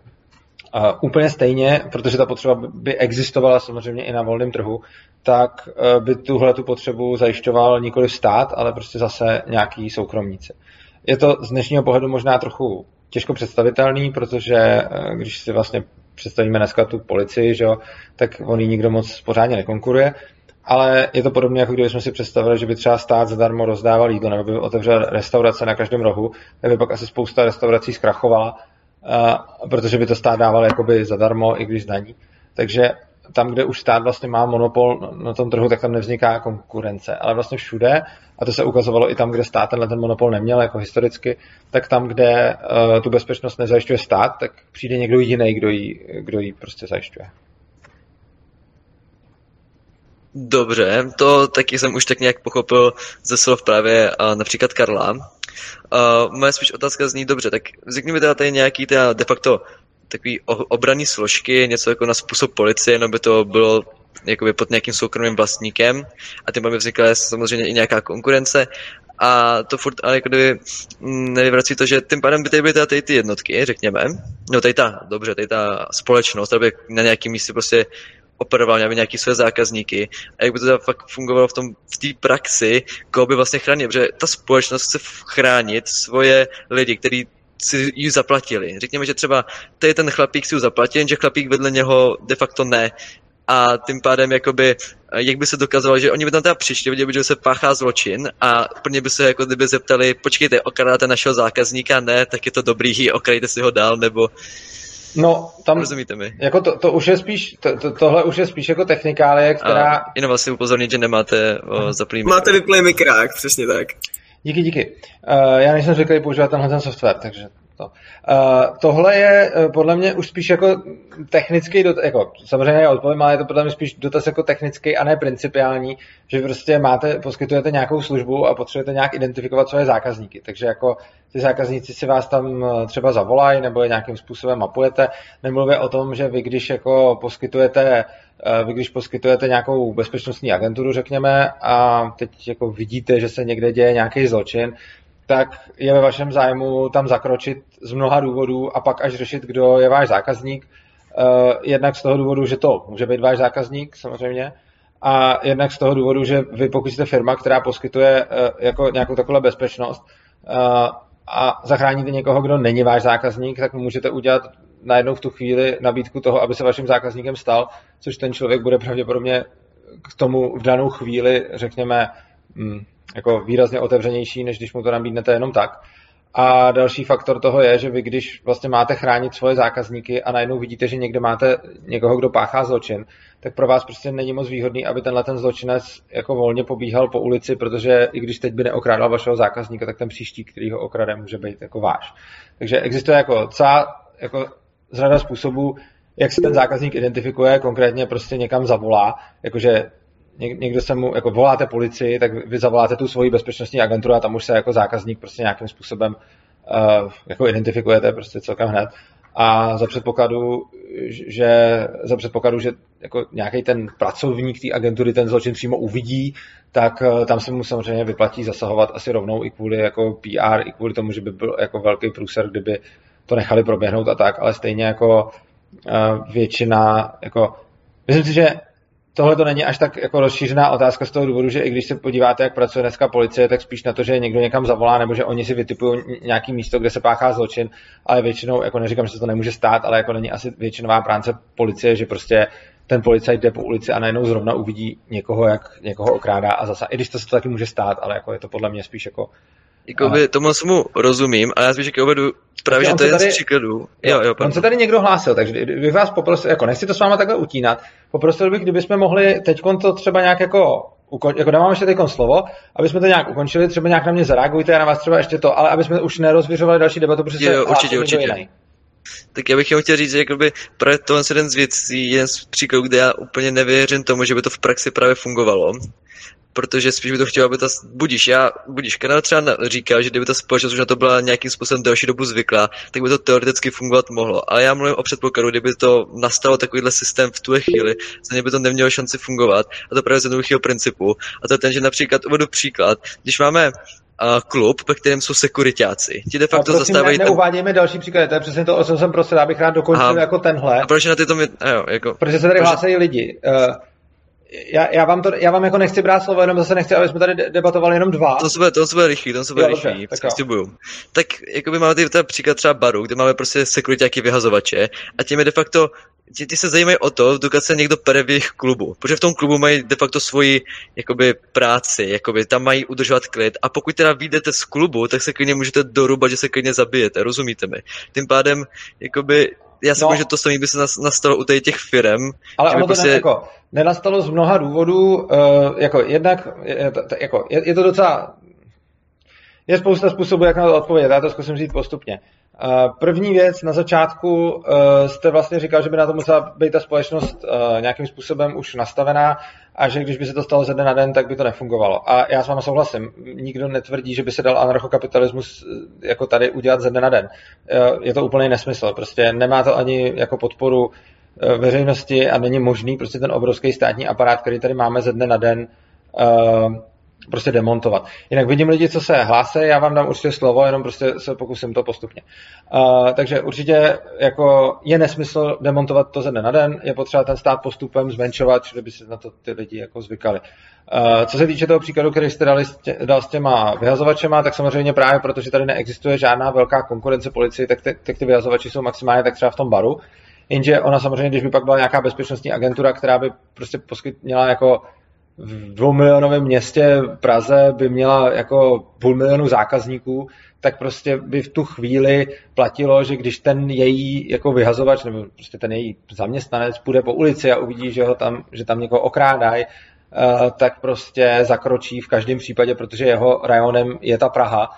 Úplně stejně, protože ta potřeba by existovala samozřejmě i na volném trhu, tak uh, by tuhle tu potřebu zajišťoval nikoli stát, ale prostě zase nějaký soukromníci. Je to z dnešního pohledu možná trochu těžko představitelný, protože uh, když si vlastně představíme dneska tu policii, že jo, tak on nikdo moc pořádně nekonkuruje, ale je to podobně, jako kdybychom si představili, že by třeba stát zadarmo rozdával jídlo, nebo by otevřel restaurace na každém rohu, tak by pak asi spousta restaurací zkrachovala protože by to stát dával jakoby zadarmo, i když zdaní. Takže tam, kde už stát vlastně má monopol na tom trhu, tak tam nevzniká konkurence. Ale vlastně všude, a to se ukazovalo i tam, kde stát tenhle ten monopol neměl, jako historicky, tak tam, kde uh, tu bezpečnost nezajišťuje stát, tak přijde někdo jiný, kdo ji, kdo ji prostě zajišťuje. Dobře, to taky jsem už tak nějak pochopil ze slov právě uh, například Karla. Uh, moje spíš otázka zní dobře, tak řekni mi teda tady nějaký teda de facto takový obraný složky, něco jako na způsob policie, no by to bylo jakoby pod nějakým soukromým vlastníkem. A tím by vznikla samozřejmě i nějaká konkurence. A to furt ale jako kdyby mm, nevyvrací to, že tím pádem by tady byly tady ty jednotky, řekněme, no tady ta, dobře, tady ta společnost, aby na nějakém místě prostě operoval měl nějaký své zákazníky a jak by to teda fakt fungovalo v tom v té praxi, koho by vlastně chránil, protože ta společnost chce chránit svoje lidi, kteří si ji zaplatili. Řekněme, že třeba tady ten chlapík si ji zaplatil, že chlapík vedle něho de facto ne. A tím pádem, jakoby, jak by se dokazovalo, že oni by tam teda přišli, viděli by, že se páchá zločin a prvně by se jako kdyby zeptali, počkejte, okradáte našeho zákazníka, ne, tak je to dobrý, okrajte si ho dál, nebo No, tam, Rozumíte mi? Jako to, to už je spíš, to, to, tohle už je spíš jako technikálie, která... A jenom vás si upozornit, že nemáte o, zaplý Máte vyplý mikrák, přesně tak. Díky, díky. Uh, já nejsem zvyklý používat tenhle ten software, takže to. Uh, tohle je uh, podle mě už spíš jako technický dotaz, jako samozřejmě odpovím, ale je to podle mě spíš dotaz jako technický a ne principiální, že prostě máte, poskytujete nějakou službu a potřebujete nějak identifikovat svoje zákazníky. Takže jako ty zákazníci si vás tam třeba zavolají nebo je nějakým způsobem mapujete. Nemluvě o tom, že vy když jako poskytujete vy když poskytujete nějakou bezpečnostní agenturu, řekněme, a teď jako vidíte, že se někde děje nějaký zločin, tak je ve vašem zájmu tam zakročit z mnoha důvodů a pak až řešit, kdo je váš zákazník. Eh, jednak z toho důvodu, že to může být váš zákazník samozřejmě, a jednak z toho důvodu, že vy pokud jste firma, která poskytuje eh, jako nějakou takovou bezpečnost eh, a zachráníte někoho, kdo není váš zákazník, tak můžete udělat najednou v tu chvíli nabídku toho, aby se vaším zákazníkem stal, což ten člověk bude pravděpodobně k tomu v danou chvíli, řekněme, jako výrazně otevřenější, než když mu to nabídnete jenom tak. A další faktor toho je, že vy když vlastně máte chránit svoje zákazníky a najednou vidíte, že někde máte někoho, kdo páchá zločin, tak pro vás prostě není moc výhodný, aby tenhle ten zločinec jako volně pobíhal po ulici, protože i když teď by neokrádal vašeho zákazníka, tak ten příští, který ho okrade, může být jako váš. Takže existuje jako celá jako řada způsobů, jak se ten zákazník identifikuje, konkrétně prostě někam zavolá, jakože někdo se mu, jako voláte policii, tak vy zavoláte tu svoji bezpečnostní agenturu a tam už se jako zákazník prostě nějakým způsobem uh, jako identifikujete prostě celkem hned. A za předpokladu, že, za předpokladu, že jako nějaký ten pracovník té agentury ten zločin přímo uvidí, tak uh, tam se mu samozřejmě vyplatí zasahovat asi rovnou i kvůli jako PR, i kvůli tomu, že by byl jako velký průser, kdyby to nechali proběhnout a tak, ale stejně jako uh, většina, jako myslím si, že tohle to není až tak jako rozšířená otázka z toho důvodu, že i když se podíváte, jak pracuje dneska policie, tak spíš na to, že někdo někam zavolá, nebo že oni si vytipují nějaký místo, kde se páchá zločin, ale většinou, jako neříkám, že se to nemůže stát, ale jako není asi většinová práce policie, že prostě ten policajt jde po ulici a najednou zrovna uvidí někoho, jak někoho okrádá a zase, i když to se to taky může stát, ale jako je to podle mě spíš jako Jakoby tomu mu rozumím, ale já spíš uvedu právě, že to je tady, z příkladů. Jo, jo, on se tady někdo hlásil, takže bych vás poprosil, jako nechci to s váma takhle utínat, poprosil bych, kdybychom mohli teď to třeba nějak jako ukon, jako dávám ještě teď slovo, aby jsme to nějak ukončili, třeba nějak na mě zareagujte, já na vás třeba ještě to, ale aby jsme už nerozvěřovali další debatu, protože jo, se určitě, určitě. Jiný. Tak já bych jenom chtěl říct, že jakoby právě tohle je jeden z věcí, jeden z příkladů, kde já úplně nevěřím tomu, že by to v praxi právě fungovalo protože spíš by to chtělo, aby ta, budíš, já, budíš, kanál třeba říká, že kdyby ta společnost už na to byla nějakým způsobem delší dobu zvyklá, tak by to teoreticky fungovat mohlo. Ale já mluvím o předpokladu, kdyby to nastalo takovýhle systém v tuhle chvíli, za ně by to nemělo šanci fungovat. A to právě z jednoduchého principu. A to je ten, že například uvedu příklad, když máme uh, klub, ve kterém jsou sekuritáci. Ti de facto prosím, zastávají... Ne, neuvádějme další příklady, to je přesně to, o čem jsem prosil, abych rád dokončil Aha. jako tenhle. A proč na tyto... Jo, jako... Protože se tady proč... hlásají lidi. Uh, já, já, vám to, já vám jako nechci brát slovo, jenom zase nechci, aby jsme tady debatovali jenom dva. To se bude, to se bude rychlý, to se bude rychlý, tak, tak jako by máme tady příklad třeba baru, kde máme prostě jaký vyhazovače a tím je de facto ti, ti se zajímají o to, dokud se někdo pere v jejich klubu. Protože v tom klubu mají de facto svoji jakoby, práci, jakoby, tam mají udržovat klid. A pokud teda vyjdete z klubu, tak se klidně můžete dorubat, že se klidně zabijete, rozumíte mi? Tím pádem, jakoby, já si no. myslím, že to samé by se nastalo u těch firm. Ale ono prostě... to jako, nenastalo z mnoha důvodů, uh, jako jednak, je, to, jako, je, je to docela, je spousta způsobů, jak na to odpovědět, já to zkusím říct postupně. Uh, první věc, na začátku uh, jste vlastně říkal, že by na to musela být ta společnost uh, nějakým způsobem už nastavená a že když by se to stalo ze dne na den, tak by to nefungovalo. A já s vámi souhlasím. Nikdo netvrdí, že by se dal anarchokapitalismus jako tady udělat ze dne na den. Je to úplný nesmysl. Prostě nemá to ani jako podporu veřejnosti a není možný prostě ten obrovský státní aparát, který tady máme ze dne na den, prostě demontovat. Jinak vidím lidi, co se hlásí, já vám dám určitě slovo, jenom prostě se pokusím to postupně. Uh, takže určitě jako je nesmysl demontovat to ze dne na den, je potřeba ten stát postupem zmenšovat, čili by se na to ty lidi jako zvykali. Uh, co se týče toho příkladu, který jste dali, dal s těma vyhazovačema, tak samozřejmě právě protože tady neexistuje žádná velká konkurence policii, tak ty, tak ty vyhazovači jsou maximálně tak třeba v tom baru. Jenže ona samozřejmě, když by pak byla nějaká bezpečnostní agentura, která by prostě poskyt, měla jako v dvoumilionovém městě Praze by měla jako půl milionu zákazníků, tak prostě by v tu chvíli platilo, že když ten její jako vyhazovač nebo prostě ten její zaměstnanec půjde po ulici a uvidí, že, ho tam, že tam někoho okrádají, eh, tak prostě zakročí v každém případě, protože jeho rajonem je ta Praha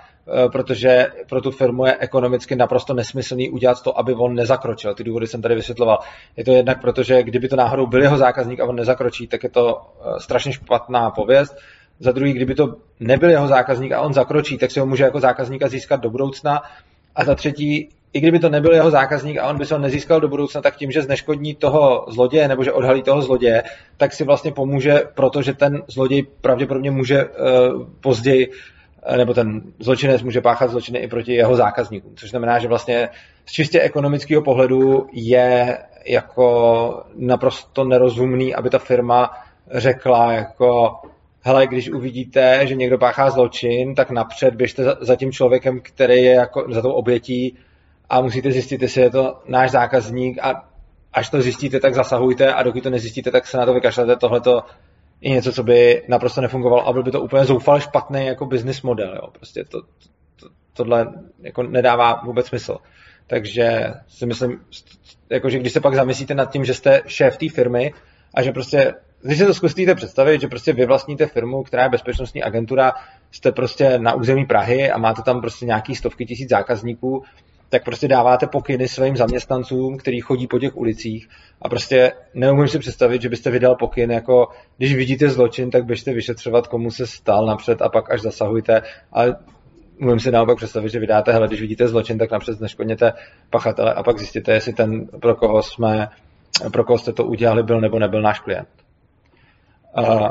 protože pro tu firmu je ekonomicky naprosto nesmyslný udělat to, aby on nezakročil. Ty důvody jsem tady vysvětloval. Je to jednak proto, že kdyby to náhodou byl jeho zákazník a on nezakročí, tak je to eh, strašně špatná pověst. Za druhý, kdyby to nebyl jeho zákazník a on zakročí, tak si ho může jako zákazníka získat do budoucna. A za třetí, i kdyby to nebyl jeho zákazník a on by se ho nezískal do budoucna, tak tím, že zneškodní toho zloděje nebo že odhalí toho zloděje, tak si vlastně pomůže, protože ten zloděj pravděpodobně může uh, později Eh, nebo ten zločinec může páchat zločiny i proti jeho zákazníkům, což znamená, že vlastně z čistě ekonomického pohledu je jako naprosto nerozumný, aby ta firma řekla jako hele, když uvidíte, že někdo páchá zločin, tak napřed běžte za, za tím člověkem, který je jako za tou obětí a musíte zjistit, jestli je to náš zákazník a až to zjistíte, tak zasahujte a dokud to nezjistíte, tak se na to vykašlete. Tohleto je něco, co by naprosto nefungovalo a byl by to úplně zoufale špatný jako business model. Jo. Prostě to, to, tohle jako nedává vůbec smysl. Takže si myslím, jako, že když se pak zamyslíte nad tím, že jste šéf té firmy a že prostě, když si to zkusíte představit, že prostě vy vlastníte firmu, která je bezpečnostní agentura, jste prostě na území Prahy a máte tam prostě nějaký stovky tisíc zákazníků, tak prostě dáváte pokyny svým zaměstnancům, kteří chodí po těch ulicích a prostě neumím si představit, že byste vydal pokyn jako, když vidíte zločin, tak běžte vyšetřovat, komu se stal napřed a pak až zasahujte, ale umím si naopak představit, že vydáte, hele, když vidíte zločin, tak napřed neškodněte pachatele a pak zjistíte, jestli ten, pro koho jsme, pro koho jste to udělali, byl nebo nebyl náš klient. Uh,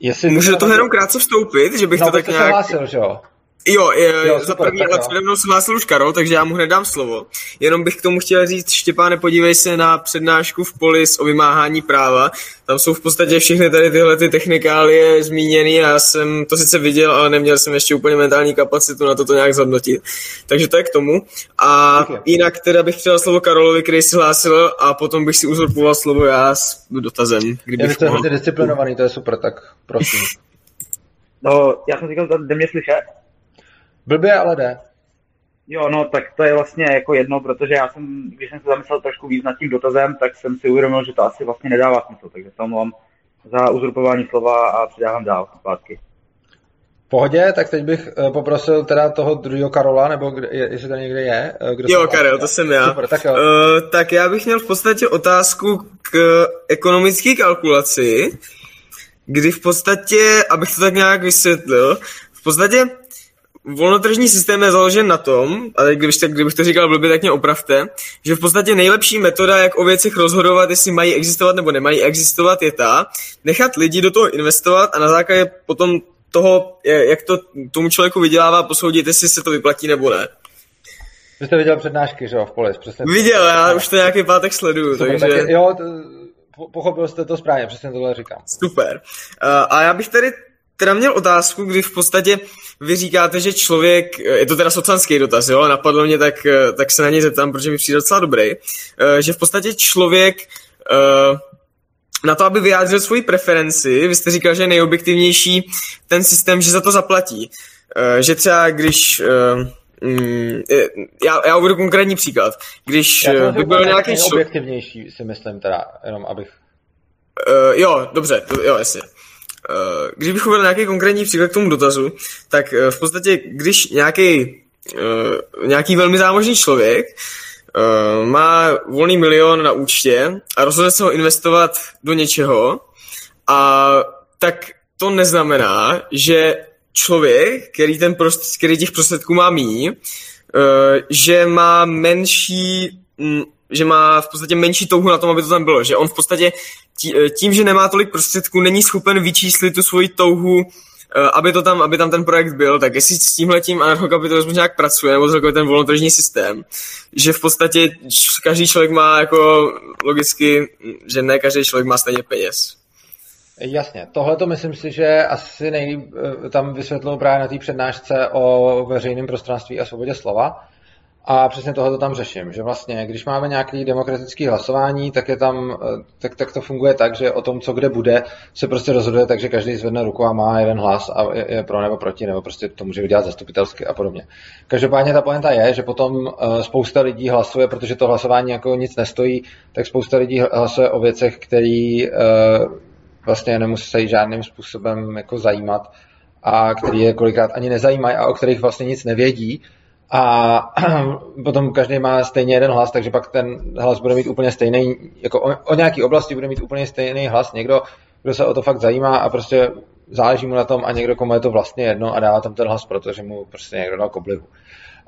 jestli Můžu do toho jenom krátce vstoupit, že bych no, to tak nějak... Hlásil, že jo? Jo, je, jo za první, ale přede mnou se hlásil už Karol, takže já mu hned dám slovo. Jenom bych k tomu chtěl říct, Štěpáne, podívej se na přednášku v Polis o vymáhání práva. Tam jsou v podstatě všechny tady tyhle ty technikálie zmíněny a já jsem to sice viděl, ale neměl jsem ještě úplně mentální kapacitu na to to nějak zhodnotit. Takže to je k tomu. A okay. jinak teda bych předal slovo Karolovi, který si hlásil a potom bych si uzurpoval slovo já s dotazem. Kdybych já mohl... disciplinovaný, to je super, tak prosím. No, já jsem říkal, jde mě slyšet. Blbě, ale jde. Jo, no tak to je vlastně jako jedno, protože já jsem, když jsem se zamyslel trošku víc nad tím dotazem, tak jsem si uvědomil, že to asi vlastně nedává smysl, takže se omlouvám za uzurpování slova a předávám dál zpátky. V pohodě, tak teď bych eh, poprosil teda toho druhého Karola, nebo kde, jestli tady někde je. Eh, kdo jo, Karel, to jsem já. Super, tak, jo. Uh, tak já bych měl v podstatě otázku k ekonomické kalkulaci, kdy v podstatě, abych to tak nějak vysvětlil, v podstatě volnotržní systém je založen na tom, ale kdybych, tak, kdybych to říkal blbě, tak mě opravte, že v podstatě nejlepší metoda, jak o věcech rozhodovat, jestli mají existovat nebo nemají existovat, je ta, nechat lidi do toho investovat a na základě potom toho, jak to tomu člověku vydělává, posoudit, jestli se to vyplatí nebo ne. Vy jste viděl přednášky, že jo, v Polis, přesně. Viděl, já už to nějaký pátek sleduju, Super, takže... Tak jo, to, pochopil jste to správně, přesně tohle říkám. Super. Uh, a já bych tady teda měl otázku, kdy v podstatě vy říkáte, že člověk, je to teda socanský dotaz, jo, napadlo mě, tak, tak se na něj zeptám, protože mi přijde docela dobrý, že v podstatě člověk na to, aby vyjádřil svoji preferenci, vy jste říkal, že je nejobjektivnější ten systém, že za to zaplatí. Že třeba když Mm, já, já uvedu konkrétní příklad. Když já by byl nějaký člověk... objektivnější si myslím teda, jenom abych... Uh, jo, dobře, jo, jasně. Uh, když bych uvedl nějaký konkrétní příklad k tomu dotazu, tak uh, v podstatě, když nějaký, uh, nějaký velmi zámožný člověk má volný milion na účtě a rozhodne se ho investovat do něčeho, a tak to neznamená, že člověk, který, ten prost, který těch prostředků má mý, že má menší, m, že má v podstatě menší touhu na tom, aby to tam bylo. Že on v podstatě eh, tím, že nemá tolik prostředků, není schopen vyčíslit tu svoji touhu, uh, aby, to tam, aby tam ten projekt byl, tak jestli s tímhletím anarchokapitalismus nějak pracuje, nebo celkově ten volnotržní systém, že v podstatě každý člověk má jako logicky, že ne každý člověk má stejně peněz. Jasně, tohle to myslím si, že asi nejlíp eh, tam vysvětlil právě na té přednášce o veřejném prostranství a svobodě slova. A přesně tohle to tam řeším, že vlastně, když máme nějaké demokratické hlasování, tak, je tam, eh, tak, tak to funguje tak, že o tom, co kde bude, se prostě rozhoduje tak, že každý zvedne ruku a má jeden hlas a je, pro nebo proti, nebo prostě to může udělat zastupitelsky a podobně. Každopádně ta poenta je, že potom eh, spousta lidí hlasuje, protože to hlasování jako nic nestojí, tak spousta lidí hlasuje o věcech, které vlastně nemusí žádným způsobem jako zajímat a který je kolikrát ani nezajímají a o kterých vlastně nic nevědí. A potom každý má stejně jeden hlas, takže pak ten hlas bude mít úplně stejný, jako o, o nějaký oblasti bude mít úplně stejný hlas někdo, kdo se o to fakt zajímá a prostě záleží mu na tom a někdo, komu je to vlastně jedno a dává tam ten hlas, protože mu prostě někdo dal koblihu.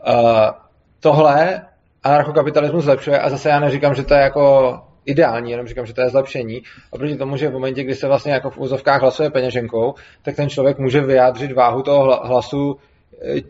Uh, tohle anarchokapitalismus zlepšuje a zase já neříkám, že to je jako ideální, jenom říkám, že to je zlepšení. A proti tomu, že v momentě, kdy se vlastně jako v úzovkách hlasuje peněženkou, tak ten člověk může vyjádřit váhu toho hlasu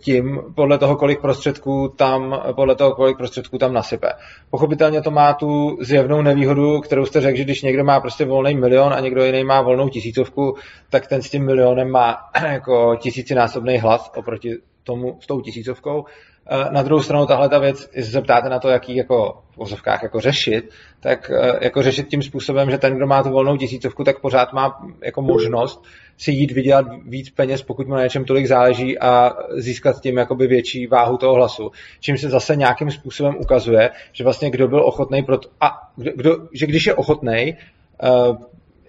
tím, podle toho, kolik prostředků tam, podle toho, kolik prostředků tam nasype. Pochopitelně to má tu zjevnou nevýhodu, kterou jste řekl, že když někdo má prostě volný milion a někdo jiný má volnou tisícovku, tak ten s tím milionem má jako tisícinásobný hlas oproti tomu s tou tisícovkou. Eh, na druhou stranu tahle ta věc, jestli se ptáte na to, jaký jako v ozovkách jako řešit, tak eh, jako řešit tím způsobem, že ten, kdo má tu volnou tisícovku, tak pořád má jako možnost si jít vydělat víc peněz, pokud mu na něčem tolik záleží a získat tím jakoby větší váhu toho hlasu. Čím se zase nějakým způsobem ukazuje, že vlastně kdo byl ochotný pro to, a kdo, kdo, že když je ochotný uh,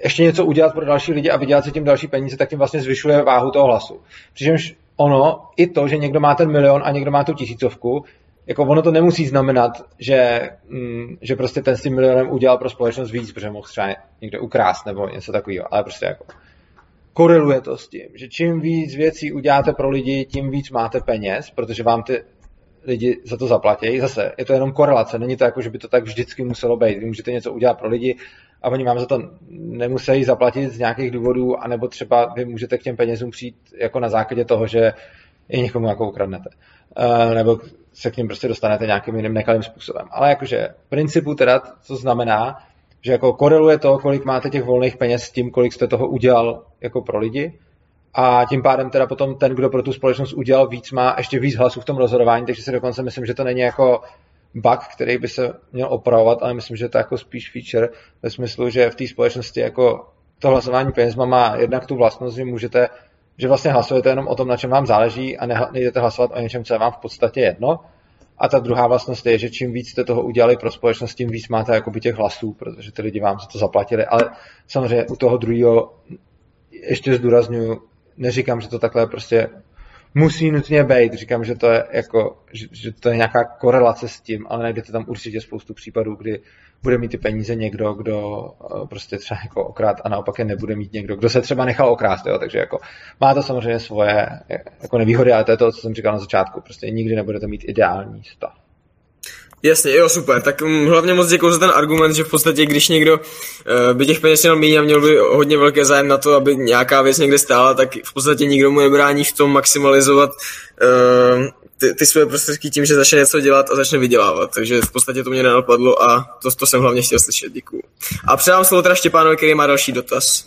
ještě něco udělat pro další lidi a vydělat si tím další peníze, tak tím vlastně zvyšuje váhu toho hlasu. Přičemž ono, i to, že někdo má ten milion a někdo má tu tisícovku, jako ono to nemusí znamenat, že, mm, že prostě ten s tím milionem udělal pro společnost víc, protože mohl třeba někde ukrást nebo něco takového, ale prostě jako koreluje to s tím, že čím víc věcí uděláte pro lidi, tím víc máte peněz, protože vám ty lidi za to zaplatí. Zase je to jenom korelace, není to jako, že by to tak vždycky muselo být. Vy můžete něco udělat pro lidi a oni vám za to nemusí zaplatit z nějakých důvodů, anebo třeba vy můžete k těm penězům přijít jako na základě toho, že je někomu jako ukradnete. Uh, nebo se k ním prostě dostanete nějakým jiným nekalým způsobem. Ale jakože v principu teda to znamená, že jako koreluje to, kolik máte těch volných peněz s tím, kolik jste toho udělal jako pro lidi a tím pádem teda potom ten, kdo pro tu společnost udělal víc, má ještě víc hlasů v tom rozhodování, takže si dokonce myslím, že to není jako bug, který by se měl opravovat, ale myslím, že to je jako spíš feature ve smyslu, že v té společnosti jako to hlasování penězma má jednak tu vlastnost, že můžete, že vlastně hlasujete jenom o tom, na čem vám záleží a nejdete hlasovat o něčem, co je vám v podstatě jedno. A ta druhá vlastnost je, že čím víc jste toho udělali pro společnost, tím víc máte jakoby těch hlasů, protože ty lidi vám za to zaplatili. Ale samozřejmě u toho druhého ještě zdůraznuju, neříkám, že to takhle prostě musí nutně být. Říkám, že to je jako, že, že to je nějaká korelace s tím, ale najdete tam určitě spoustu případů, kdy bude mít ty peníze někdo, kdo eh, prostě třeba jako okrát a naopak je nebude mít někdo, kdo se třeba nechal okrást, jo? takže jako má to samozřejmě svoje jako nevýhody, ale to je to, co jsem říkal na začátku, prostě nikdy nebudete mít ideální stav. Jasně, jo, super. Tak um, hlavně moc děkuji za ten argument, že v podstatě, když někdo uh, by těch peněz měl méně a měl by hodně velké zájem na to, aby nějaká věc někde stála, tak v podstatě nikdo mu nebrání v tom maximalizovat uh, ty, ty své prostředky tím, že začne něco dělat a začne vydělávat. Takže v podstatě to mě nenapadlo a to, to jsem hlavně chtěl slyšet. Děkuji. A předám slovo teda Štěpánovi, který má další dotaz.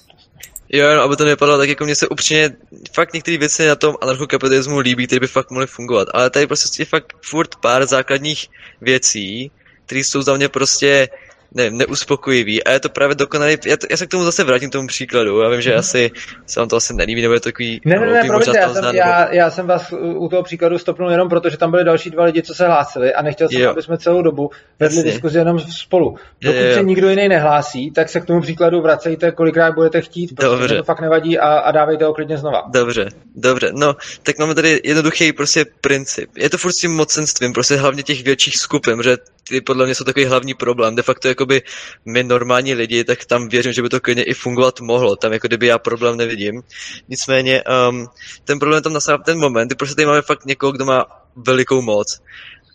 Jo, no, aby to nevypadalo tak, jako mě se upřímně, fakt některé věci na tom anarchokapitalismu líbí, které by fakt mohly fungovat, ale tady prostě je fakt furt pár základních věcí, které jsou za mě prostě ne, neuspokojivý a je to právě dokonalý, já, to, já se k tomu zase vrátím k tomu příkladu, já vím, že asi se vám to asi nelíbí, nebo je to takový Ne, ne, ne, promiňte, já, jsem, já, já, jsem vás u toho příkladu stopnul jenom proto, že tam byli další dva lidi, co se hlásili a nechtěl jsem, jo. aby jsme celou dobu vedli Jasně. diskuzi jenom spolu. Dokud je, se nikdo jiný nehlásí, tak se k tomu příkladu vracejte, kolikrát budete chtít, protože dobře. to fakt nevadí a, a dávejte ho klidně znova. Dobře, dobře, no, tak máme tady jednoduchý prostě princip. Je to furt s tím mocenstvím, prostě hlavně těch větších skupin, že ty podle mě jsou takový hlavní problém. De facto jakoby my normální lidi, tak tam věřím, že by to klidně i fungovat mohlo. Tam jako kdyby já problém nevidím. Nicméně um, ten problém tam nastává ten moment, kdy prostě tady máme fakt někoho, kdo má velikou moc.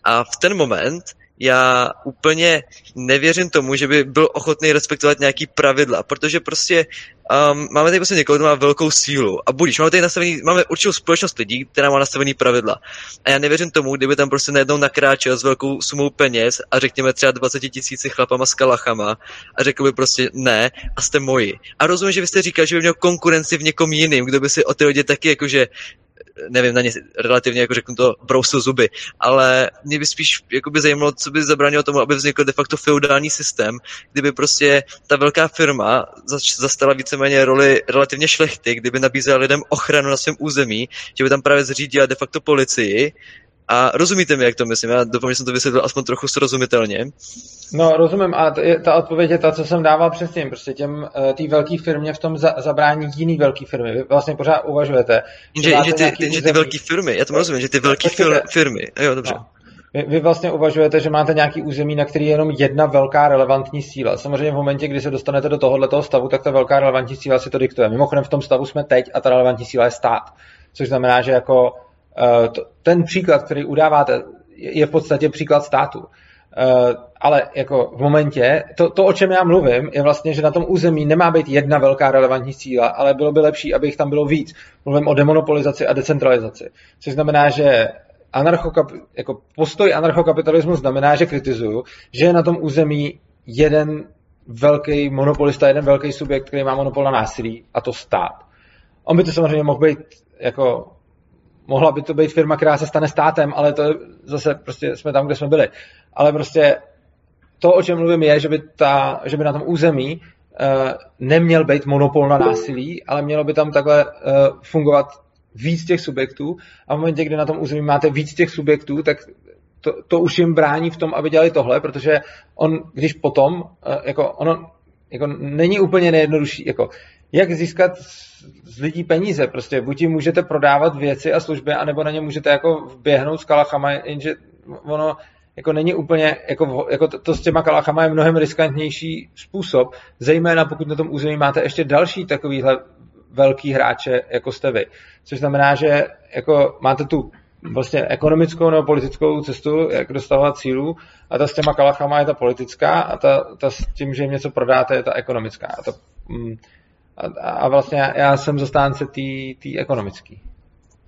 A v ten moment já úplně nevěřím tomu, že by byl ochotný respektovat nějaký pravidla, protože prostě um, máme tady prostě někoho, kdo má velkou sílu a budíš, máme tady nastavený, máme určitou společnost lidí, která má nastavený pravidla. A já nevěřím tomu, kdyby tam prostě najednou nakráčel s velkou sumou peněz a řekněme třeba 20 tisíci chlapama s kalachama a řekl by prostě ne a jste moji. A rozumím, že vy jste říkal, že by měl konkurenci v někom jiným, kdo by si o ty lidi taky jakože nevím, na ně relativně, jako řeknu to, brousil zuby, ale mě by spíš jako by zajímalo, co by zabránilo tomu, aby vznikl de facto feudální systém, kdyby prostě ta velká firma zastala víceméně roli relativně šlechty, kdyby nabízela lidem ochranu na svém území, že by tam právě zřídila de facto policii, a rozumíte mi, jak to myslím? Já doufám, že jsem to vysvětlil aspoň trochu srozumitelně. No, rozumím. A t- ta odpověď je ta, co jsem dával předtím. Prostě těm, eh, té velké firmě v tom za- zabrání jiný velké firmy. Vy vlastně pořád uvažujete. Že, že, ty, ty, že ty velké firmy, já to rozumím, že ty velké firmy, jo, dobře. No. Vy, vy vlastně uvažujete, že máte nějaký území, na který je jenom jedna velká relevantní síla. Samozřejmě v momentě, kdy se dostanete do tohoto stavu, tak ta velká relevantní síla si to diktuje. Mimochodem v tom stavu jsme teď a ta relevantní síla je stát. Což znamená, že jako ten příklad, který udáváte, je v podstatě příklad státu. Eh, ale jako v momentě, to, to, o čem já mluvím, je vlastně, že na tom území nemá být jedna velká relevantní síla, ale bylo by lepší, aby jich tam bylo víc. Mluvím o demonopolizaci a decentralizaci. Což znamená, že anarchokap, jako postoj anarchokapitalismu znamená, že kritizuju, že je na tom území jeden velký monopolista, jeden velký subjekt, který má monopol na násilí, a to stát. On by to samozřejmě mohl být jako mohla by to být firma, která se stane státem, ale to je zase prostě jsme tam, kde jsme byli. Ale prostě to, o čem mluvím, je, že by, ta, že by na tom území uh, neměl být monopol na násilí, ale mělo by tam takhle uh, fungovat víc těch subjektů a v momentě, kdy na tom území máte víc těch subjektů, tak to, to už jim brání v tom, aby dělali tohle, protože on, když potom, uh, jako ono, jako není úplně nejjednodušší, jako jak získat z lidí peníze. Prostě buď jim můžete prodávat věci a služby, anebo na ně můžete jako vběhnout s kalachama, jenže ono jako není úplně, jako, jako to, to s těma kalachama je mnohem riskantnější způsob, zejména pokud na tom území máte ještě další takovýhle velký hráče, jako jste vy. Což znamená, že jako máte tu vlastně ekonomickou nebo politickou cestu, jak dostávat cílů a ta s těma kalachama je ta politická a ta, ta s tím, že jim něco prodáte, je ta ekonomická. A to, mm, a, a vlastně já jsem zastánce té ekonomické.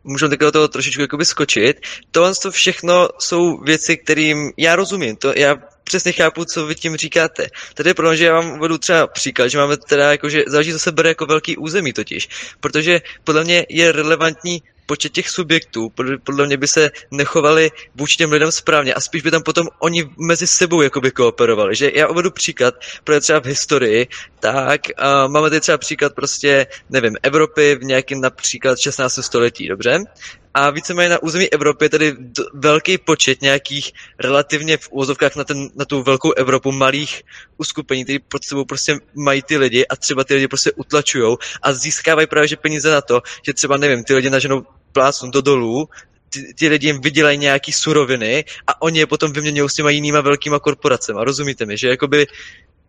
Můžu takhle toho trošičku jakoby skočit. Tohle to všechno jsou věci, kterým já rozumím. To já přesně chápu, co vy tím říkáte. Tady je problém, že já vám uvedu třeba příklad, že máme teda jako, že záleží, co se bere jako velký území totiž. Protože podle mě je relevantní počet těch subjektů, podle mě by se nechovali vůči těm lidem správně a spíš by tam potom oni mezi sebou jakoby kooperovali. Že já uvedu příklad, protože třeba v historii, tak uh, máme tady třeba příklad prostě, nevím, Evropy v nějakém například 16. století, dobře? a víceméně na území Evropy je tady velký počet nějakých relativně v úvozovkách na, ten, na tu velkou Evropu malých uskupení, které pod sebou prostě mají ty lidi a třeba ty lidi prostě utlačují a získávají právě že peníze na to, že třeba nevím, ty lidi naženou plácnu do dolů, ty, ty lidi jim vydělají nějaký suroviny a oni je potom vyměňují s těma jinýma velkýma korporacemi. Rozumíte mi, že jakoby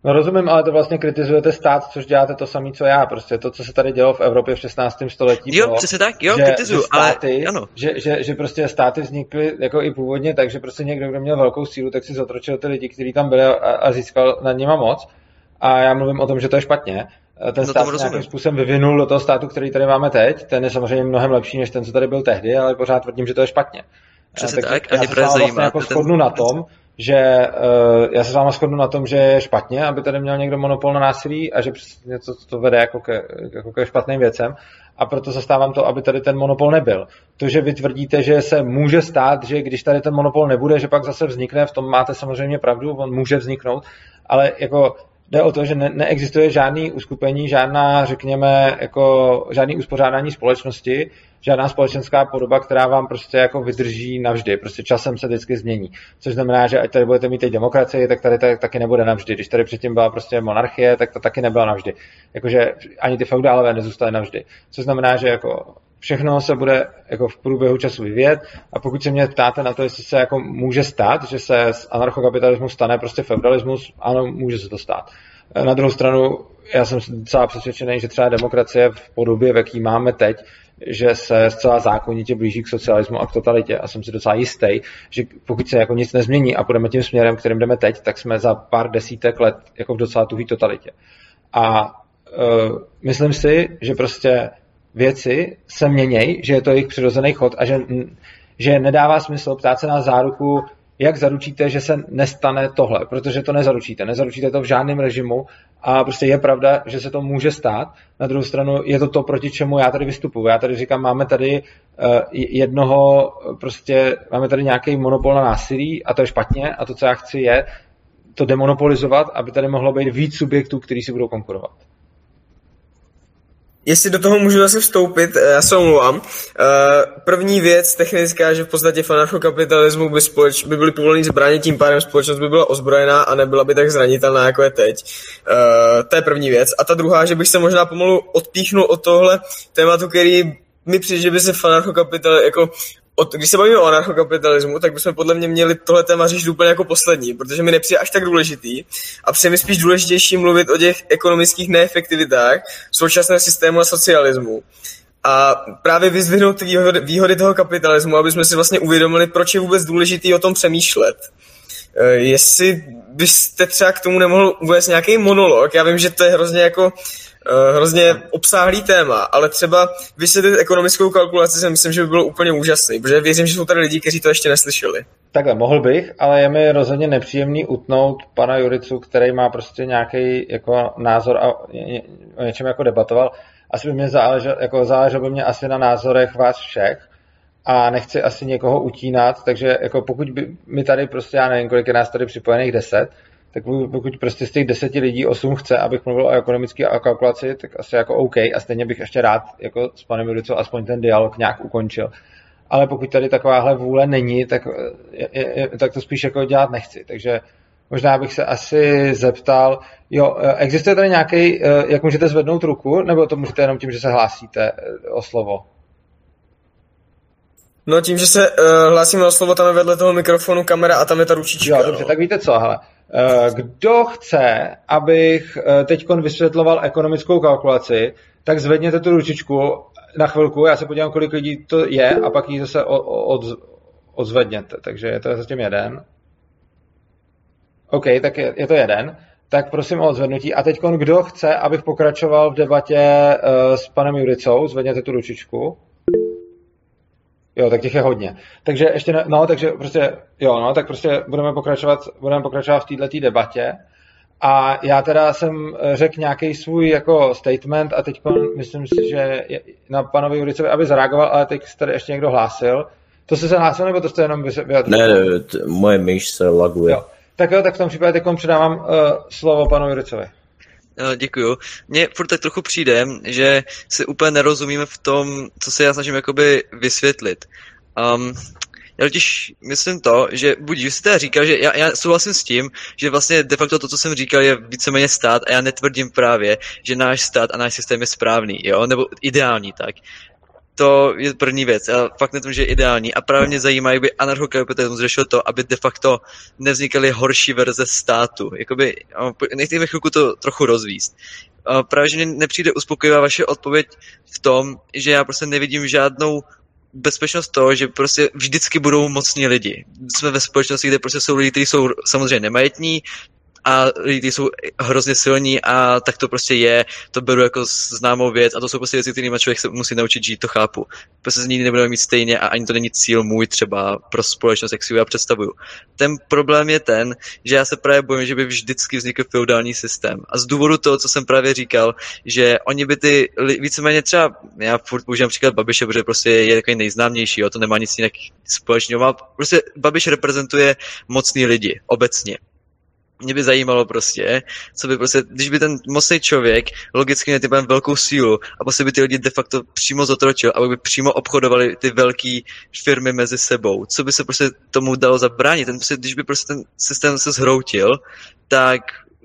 No rozumím, ale to vlastně kritizujete stát, což děláte to samé, co já. Prostě to, co se tady dělo v Evropě v 16. století. Jo, bylo, přesně tak, jo, že, kritizuju, že státy, ale ano. Že, že, že, prostě státy vznikly jako i původně, takže prostě někdo, kdo měl velkou sílu, tak si zotročil ty lidi, kteří tam byli a, a získal nad nima moc. A já mluvím o tom, že to je špatně. Ten no stát se nějakým způsobem vyvinul do toho státu, který tady máme teď. Ten je samozřejmě mnohem lepší než ten, co tady byl tehdy, ale pořád tvrdím, že to je špatně. Přesně tak, tak. Mě právě vlastně jako schodnu na tom, že uh, já se s váma shodnu na tom, že je špatně, aby tady měl někdo monopol na násilí a že něco to vede jako ke, jako ke špatným věcem a proto zastávám to, aby tady ten monopol nebyl. To, že vy tvrdíte, že se může stát, že když tady ten monopol nebude, že pak zase vznikne, v tom máte samozřejmě pravdu, on může vzniknout, ale jako jde o to, že ne, neexistuje žádný uskupení, žádná, řekněme, jako žádný uspořádání společnosti, žádná společenská podoba, která vám prostě jako vydrží navždy. Prostě časem se vždycky změní. Což znamená, že ať tady budete mít teď demokracii, tak tady tak, taky nebude navždy. Když tady předtím byla prostě monarchie, tak to taky nebyla navždy. Jakože ani ty feudálové nezůstaly navždy. Což znamená, že jako všechno se bude jako v průběhu času vyvíjet a pokud se mě ptáte na to, jestli se jako může stát, že se z anarchokapitalismu stane prostě feudalismus, ano, může se to stát. Na druhou stranu, já jsem docela přesvědčený, že třeba demokracie v podobě, v jaký máme teď, že se zcela zákonitě blíží k socialismu a k totalitě a jsem si docela jistý, že pokud se jako nic nezmění a půjdeme tím směrem, kterým jdeme teď, tak jsme za pár desítek let jako v docela tuhý totalitě. A uh, myslím si, že prostě věci se měnějí, že je to jejich přirozený chod a že, že nedává smysl ptát se na záruku, jak zaručíte, že se nestane tohle, protože to nezaručíte. Nezaručíte to v žádném režimu a prostě je pravda, že se to může stát. Na druhou stranu je to to, proti čemu já tady vystupuji. Já tady říkám, máme tady uh, jednoho, prostě máme tady nějaký monopol na násilí a to je špatně a to, co já chci, je to demonopolizovat, aby tady mohlo být víc subjektů, kteří si budou konkurovat. Jestli do toho můžu zase vstoupit, eh, já se omlouvám. Eh, první věc technická, že v podstatě v anarchokapitalismu by, společ, by byly povolené zbraně, tím pádem společnost by byla ozbrojená a nebyla by tak zranitelná, jako je teď. Eh, to je první věc. A ta druhá, že bych se možná pomalu odpíchnul od tohle tématu, který mi přijde, že by se v anarchokapitalismu, jako od, když se bavíme o anarchokapitalismu, tak bychom podle mě měli tohle téma řešit úplně jako poslední, protože mi nepřijde až tak důležitý a přijde mi spíš důležitější mluvit o těch ekonomických neefektivitách současného systému a socialismu. A právě vyzdvihnout ty výhody, výhody toho kapitalismu, aby jsme si vlastně uvědomili, proč je vůbec důležitý o tom přemýšlet. E, jestli byste třeba k tomu nemohl uvést nějaký monolog, já vím, že to je hrozně jako hrozně obsáhlý téma, ale třeba vysvětlit ekonomickou kalkulaci si myslím, že by bylo úplně úžasný, protože věřím, že jsou tady lidi, kteří to ještě neslyšeli. Takhle, mohl bych, ale je mi rozhodně nepříjemný utnout pana Juricu, který má prostě nějaký jako názor a o něčem jako debatoval. Asi by mě záležel, jako záleželo by mě asi na názorech vás všech a nechci asi někoho utínat, takže jako pokud by mi tady prostě, já nevím, kolik je nás tady připojených deset, tak pokud prostě z těch deseti lidí osm chce, abych mluvil o ekonomické kalkulaci, tak asi jako OK a stejně bych ještě rád jako s panem Juricou aspoň ten dialog nějak ukončil. Ale pokud tady takováhle vůle není, tak, je, je, tak to spíš jako dělat nechci. Takže možná bych se asi zeptal, jo, existuje tady nějaký, jak můžete zvednout ruku, nebo to můžete jenom tím, že se hlásíte o slovo? No tím, že se uh, hlásíme o slovo, tam je vedle toho mikrofonu kamera a tam je ta ručička. Jo, dobře, no. tak víte co, hele. Eh, kdo chce, abych eh, teď vysvětloval ekonomickou kalkulaci, tak zvedněte tu ručičku na chvilku, já se podívám, kolik lidí to je a pak ji zase od, odzvedněte. Takže je to zatím jeden. OK, tak je, je to jeden. Tak prosím o odzvednutí. A teď kdo chce, abych pokračoval v debatě uh, s panem Juricou, zvedněte tu ručičku. Jo, tak těch je hodně. Takže ještě, ne, no, takže prostě, jo, no, tak prostě budeme pokračovat, budeme pokračovat v této debatě. A já teda jsem řekl nějaký svůj jako statement a teď myslím si, že na panovi Juricovi, aby zareagoval, ale teď tady ještě někdo hlásil. To se hlásil, nebo to jste jenom vyjadřil? Ne, ne, t- moje myš se laguje. Jo. Tak jo, tak v tom případě teď předávám uh, slovo panu Juricovi. No, děkuju. Mně furt tak trochu přijde, že si úplně nerozumíme v tom, co se já snažím jakoby vysvětlit. Um, já totiž myslím to, že buď vy jste říkal, že já, já souhlasím s tím, že vlastně de facto to, co jsem říkal, je víceméně stát a já netvrdím právě, že náš stát a náš systém je správný, jo, nebo ideální tak to je první věc. A fakt netvím, že je ideální. A právě mě zajímá, jak by anarchokapitalismus řešil to, aby de facto nevznikaly horší verze státu. Jakoby, nechci chvilku to trochu rozvíst. A právě, že mě nepřijde uspokojivá vaše odpověď v tom, že já prostě nevidím žádnou bezpečnost toho, že prostě vždycky budou mocní lidi. Jsme ve společnosti, kde prostě jsou lidi, kteří jsou samozřejmě nemajetní, a lidi jsou hrozně silní a tak to prostě je, to beru jako známou věc a to jsou prostě věci, kterými člověk se musí naučit žít, to chápu. Prostě nikdy nebudeme mít stejně a ani to není cíl můj třeba pro společnost, jak si já představuju. Ten problém je ten, že já se právě bojím, že by vždycky vznikl feudální systém. A z důvodu toho, co jsem právě říkal, že oni by ty víceméně třeba, já furt používám příklad Babiše, protože prostě je takový nejznámější, jo, to nemá nic jinak společného. Prostě Babiš reprezentuje mocný lidi obecně mě by zajímalo prostě, co by prostě, když by ten mocný člověk logicky měl typem velkou sílu a prostě by ty lidi de facto přímo zotročil a by přímo obchodovali ty velké firmy mezi sebou, co by se prostě tomu dalo zabránit, ten prostě, když by prostě ten systém se zhroutil, tak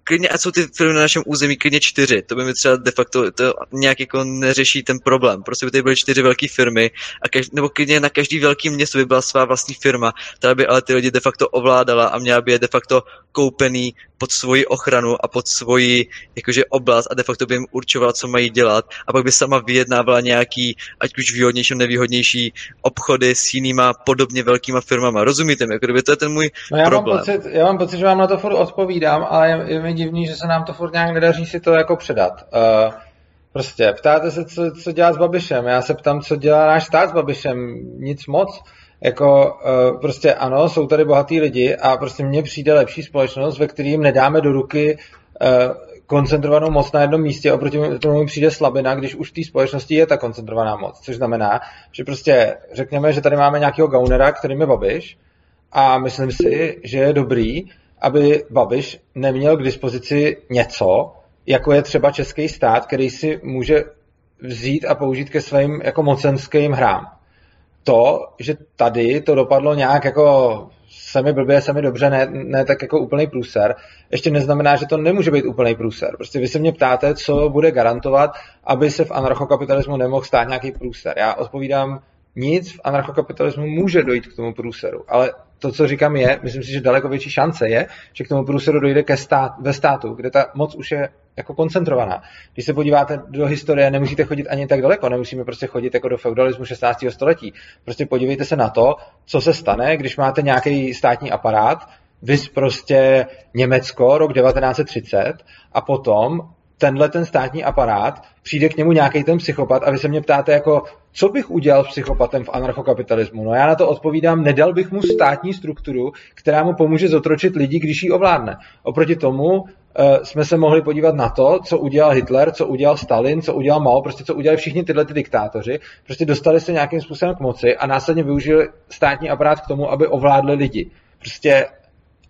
klidně, a jsou ty firmy na našem území, klidně čtyři, to by mi třeba de facto to nějak jako neřeší ten problém. Prostě by tady byly čtyři velké firmy, a kaž, nebo klidně na každý velký město by byla svá vlastní firma, která by ale ty lidi de facto ovládala a měla by je de facto koupený pod svoji ochranu a pod svoji jakože oblast a de facto by jim určovala, co mají dělat a pak by sama vyjednávala nějaký, ať už výhodnější nebo nevýhodnější obchody s jinýma podobně velkýma firmama. Rozumíte mi? Jako kdyby to je ten můj no já problém. Mám pocit, já mám pocit, že vám na to furt odpovídám, ale je, je mi divný, že se nám to furt nějak nedaří si to jako předat. Uh, prostě ptáte se, co, co dělá s Babišem. Já se ptám, co dělá náš stát s Babišem. Nic moc jako uh, prostě ano, jsou tady bohatý lidi a prostě mně přijde lepší společnost, ve kterým nedáme do ruky uh, koncentrovanou moc na jednom místě, oproti tomu mi přijde slabina, když už v té společnosti je ta koncentrovaná moc, což znamená, že prostě řekněme, že tady máme nějakého gaunera, kterým je Babiš a myslím si, že je dobrý, aby Babiš neměl k dispozici něco, jako je třeba český stát, který si může vzít a použít ke svým jako mocenským hrám to, že tady to dopadlo nějak jako semi blbě, semi dobře, ne, ne tak jako úplný průser, ještě neznamená, že to nemůže být úplný průser. Prostě vy se mě ptáte, co bude garantovat, aby se v anarchokapitalismu nemohl stát nějaký průser. Já odpovídám, nic v anarchokapitalismu může dojít k tomu průseru, ale to, co říkám, je, myslím si, že daleko větší šance je, že k tomu průseru dojde ke stát, ve státu, kde ta moc už je jako koncentrovaná. Když se podíváte do historie, nemusíte chodit ani tak daleko, nemusíme prostě chodit jako do feudalismu 16. století. Prostě podívejte se na to, co se stane, když máte nějaký státní aparát, vys prostě Německo, rok 1930, a potom tenhle ten státní aparát, přijde k němu nějaký ten psychopat a vy se mě ptáte jako, co bych udělal s psychopatem v anarchokapitalismu? No já na to odpovídám, nedal bych mu státní strukturu, která mu pomůže zotročit lidi, když ji ovládne. Oproti tomu uh, jsme se mohli podívat na to, co udělal Hitler, co udělal Stalin, co udělal Mao, prostě co udělali všichni tyhle ty diktátoři. Prostě dostali se nějakým způsobem k moci a následně využili státní aparát k tomu, aby ovládli lidi. Prostě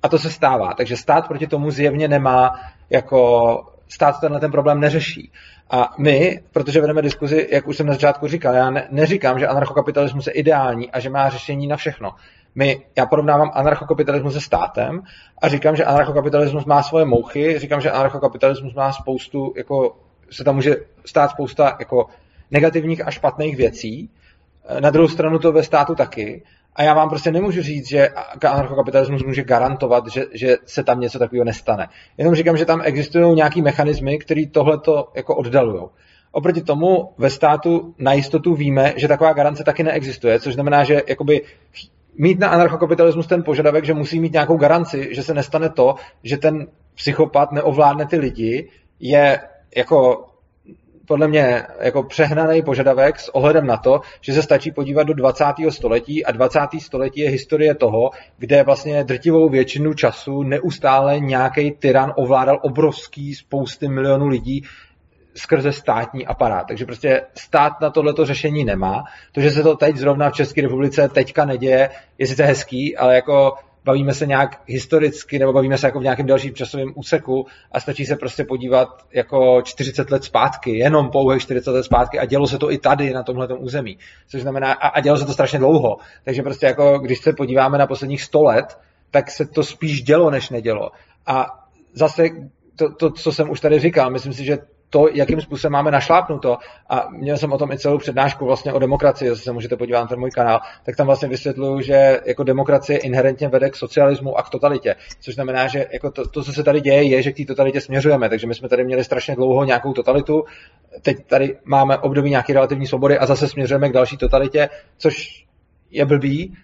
a to se stává. Takže stát proti tomu zjevně nemá jako stát tenhle ten problém neřeší. A my, protože vedeme diskuzi, jak už jsem na začátku říkal, já ne, neříkám, že anarchokapitalismus je ideální a že má řešení na všechno. My, já porovnávám anarchokapitalismus se státem a říkám, že anarchokapitalismus má svoje mouchy, říkám, že anarchokapitalismus má spoustu, jako se tam může stát spousta jako negativních a špatných věcí. Na druhou stranu to ve státu taky. A já vám prostě nemůžu říct, že anarchokapitalismus může garantovat, že, že se tam něco takového nestane. Jenom říkám, že tam existují nějaký mechanismy, které tohleto jako oddalují. Oproti tomu ve státu na jistotu víme, že taková garance taky neexistuje, což znamená, že jakoby mít na anarchokapitalismus ten požadavek, že musí mít nějakou garanci, že se nestane to, že ten psychopat neovládne ty lidi, je jako podle mě jako přehnaný požadavek s ohledem na to, že se stačí podívat do 20. století a 20. století je historie toho, kde vlastně drtivou většinu času neustále nějaký tyran ovládal obrovský spousty milionů lidí skrze státní aparát. Takže prostě stát na tohleto řešení nemá. To, že se to teď zrovna v České republice teďka neděje, je sice hezký, ale jako bavíme se nějak historicky nebo bavíme se jako v nějakém dalším časovém úseku a stačí se prostě podívat jako 40 let zpátky, jenom pouhé 40 let zpátky a dělo se to i tady na tomhle území. Což znamená, a, a dělo se to strašně dlouho. Takže prostě jako, když se podíváme na posledních 100 let, tak se to spíš dělo, než nedělo. A zase to, to, co jsem už tady říkal, myslím si, že to, jakým způsobem máme našlápnuto, a měl jsem o tom i celou přednášku vlastně o demokracii, jestli se můžete podívat na ten můj kanál, tak tam vlastně vysvětluju, že jako demokracie inherentně vede k socialismu a k totalitě. Což znamená, že jako to, to, co se tady děje, je, že k té totalitě směřujeme. Takže my jsme tady měli strašně dlouho nějakou totalitu, teď tady máme období nějaké relativní svobody a zase směřujeme k další totalitě, což je blbý.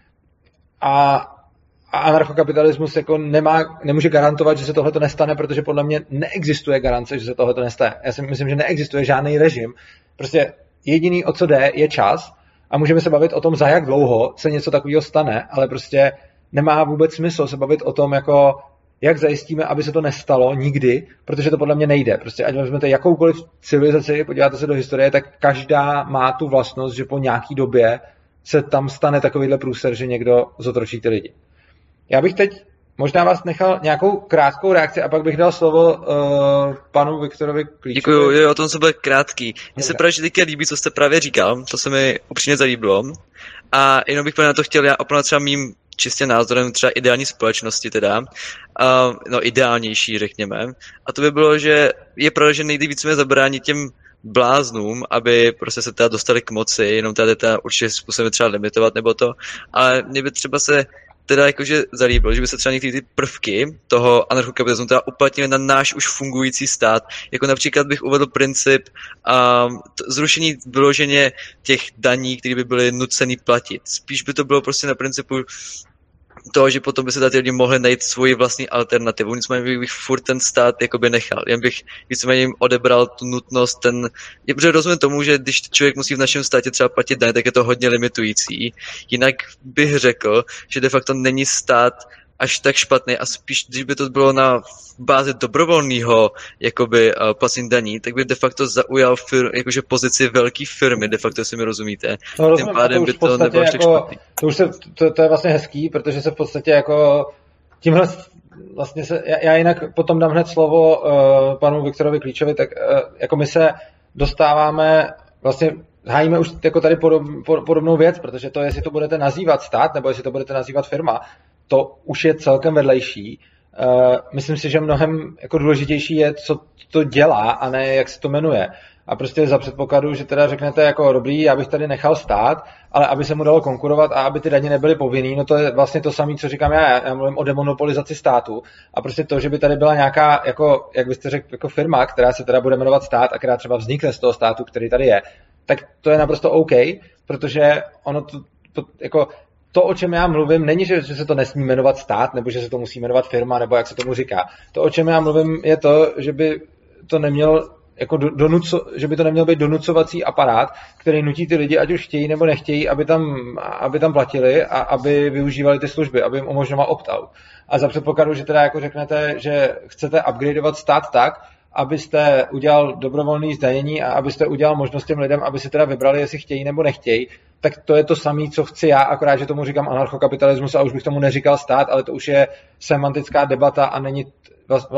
A anarchokapitalismus jako nemá, nemůže garantovat, že se tohle nestane, protože podle mě neexistuje garance, že se tohle nestane. Já si myslím, že neexistuje žádný režim. Prostě jediný, o co jde, je čas a můžeme se bavit o tom, za jak dlouho se něco takového stane, ale prostě nemá vůbec smysl se bavit o tom, jako jak zajistíme, aby se to nestalo nikdy, protože to podle mě nejde. Prostě ať vezmete jakoukoliv civilizaci, podíváte se do historie, tak každá má tu vlastnost, že po nějaký době se tam stane takovýhle průser, že někdo zotročí ty lidi. Já bych teď možná vás nechal nějakou krátkou reakci a pak bych dal slovo uh, panu Viktorovi Klíčovi. Děkuji, jo, o tom se bude krátký. Mně se právě teďka líbí, co jste právě říkal, to se mi upřímně zalíbilo. A jenom bych na to chtěl já opravdu třeba mým čistě názorem třeba ideální společnosti teda, uh, no ideálnější řekněme. A to by bylo, že je pravda, že nejde více zabránit těm bláznům, aby prostě se teda dostali k moci, jenom tady teda určitě způsobem třeba limitovat nebo to, ale mě by třeba se teda jakože zalíbilo, že by se třeba některé ty prvky toho anarchokapitalismu teda uplatnily na náš už fungující stát. Jako například bych uvedl princip um, zrušení vyloženě těch daní, které by byly nucený platit. Spíš by to bylo prostě na principu toho, že potom by se tady lidi mohli najít svoji vlastní alternativu. Nicméně bych furt ten stát jakoby nechal. Jen bych víceméně jim odebral tu nutnost, ten... Je protože rozumím tomu, že když člověk musí v našem státě třeba platit daně, tak je to hodně limitující. Jinak bych řekl, že de facto není stát až tak špatný a spíš, když by to bylo na bázi dobrovolného jakoby uh, placení daní, tak by de facto zaujal fir, jakože pozici velké firmy, de facto, jestli mi rozumíte. No, rozumím, Tím pádem to by to nebylo jako, špatný. To, už se, to, to, je vlastně hezký, protože se v podstatě jako tímhle vlastně se, já, já jinak potom dám hned slovo uh, panu Viktorovi Klíčovi, tak uh, jako my se dostáváme vlastně hájíme už jako tady podob, podobnou věc, protože to, jestli to budete nazývat stát, nebo jestli to budete nazývat firma, to už je celkem vedlejší. Uh, myslím si, že mnohem jako důležitější je, co to dělá a ne jak se to jmenuje. A prostě za předpokladu, že teda řeknete jako dobrý, já bych tady nechal stát, ale aby se mu dalo konkurovat a aby ty daně nebyly povinný, no to je vlastně to samé, co říkám já. Já mluvím o demonopolizaci státu. A prostě to, že by tady byla nějaká, jako, jak byste řekl, jako firma, která se teda bude jmenovat stát a která třeba vznikne z toho státu, který tady je, tak to je naprosto OK, protože ono to, to jako to, o čem já mluvím, není, že, že se to nesmí jmenovat stát, nebo že se to musí jmenovat firma, nebo jak se tomu říká. To, o čem já mluvím, je to, že by to neměl jako donuco, že by to neměl být donucovací aparát, který nutí ty lidi, ať už chtějí nebo nechtějí, aby tam, aby tam platili a aby využívali ty služby, aby jim umožňoval opt-out. A za předpokladu, že teda jako řeknete, že chcete upgradeovat stát tak, abyste udělal dobrovolný zdanění a abyste udělal možnost těm lidem, aby si teda vybrali, jestli chtějí nebo nechtějí, tak to je to samé, co chci já, akorát, že tomu říkám anarchokapitalismus a už bych tomu neříkal stát, ale to už je semantická debata a není,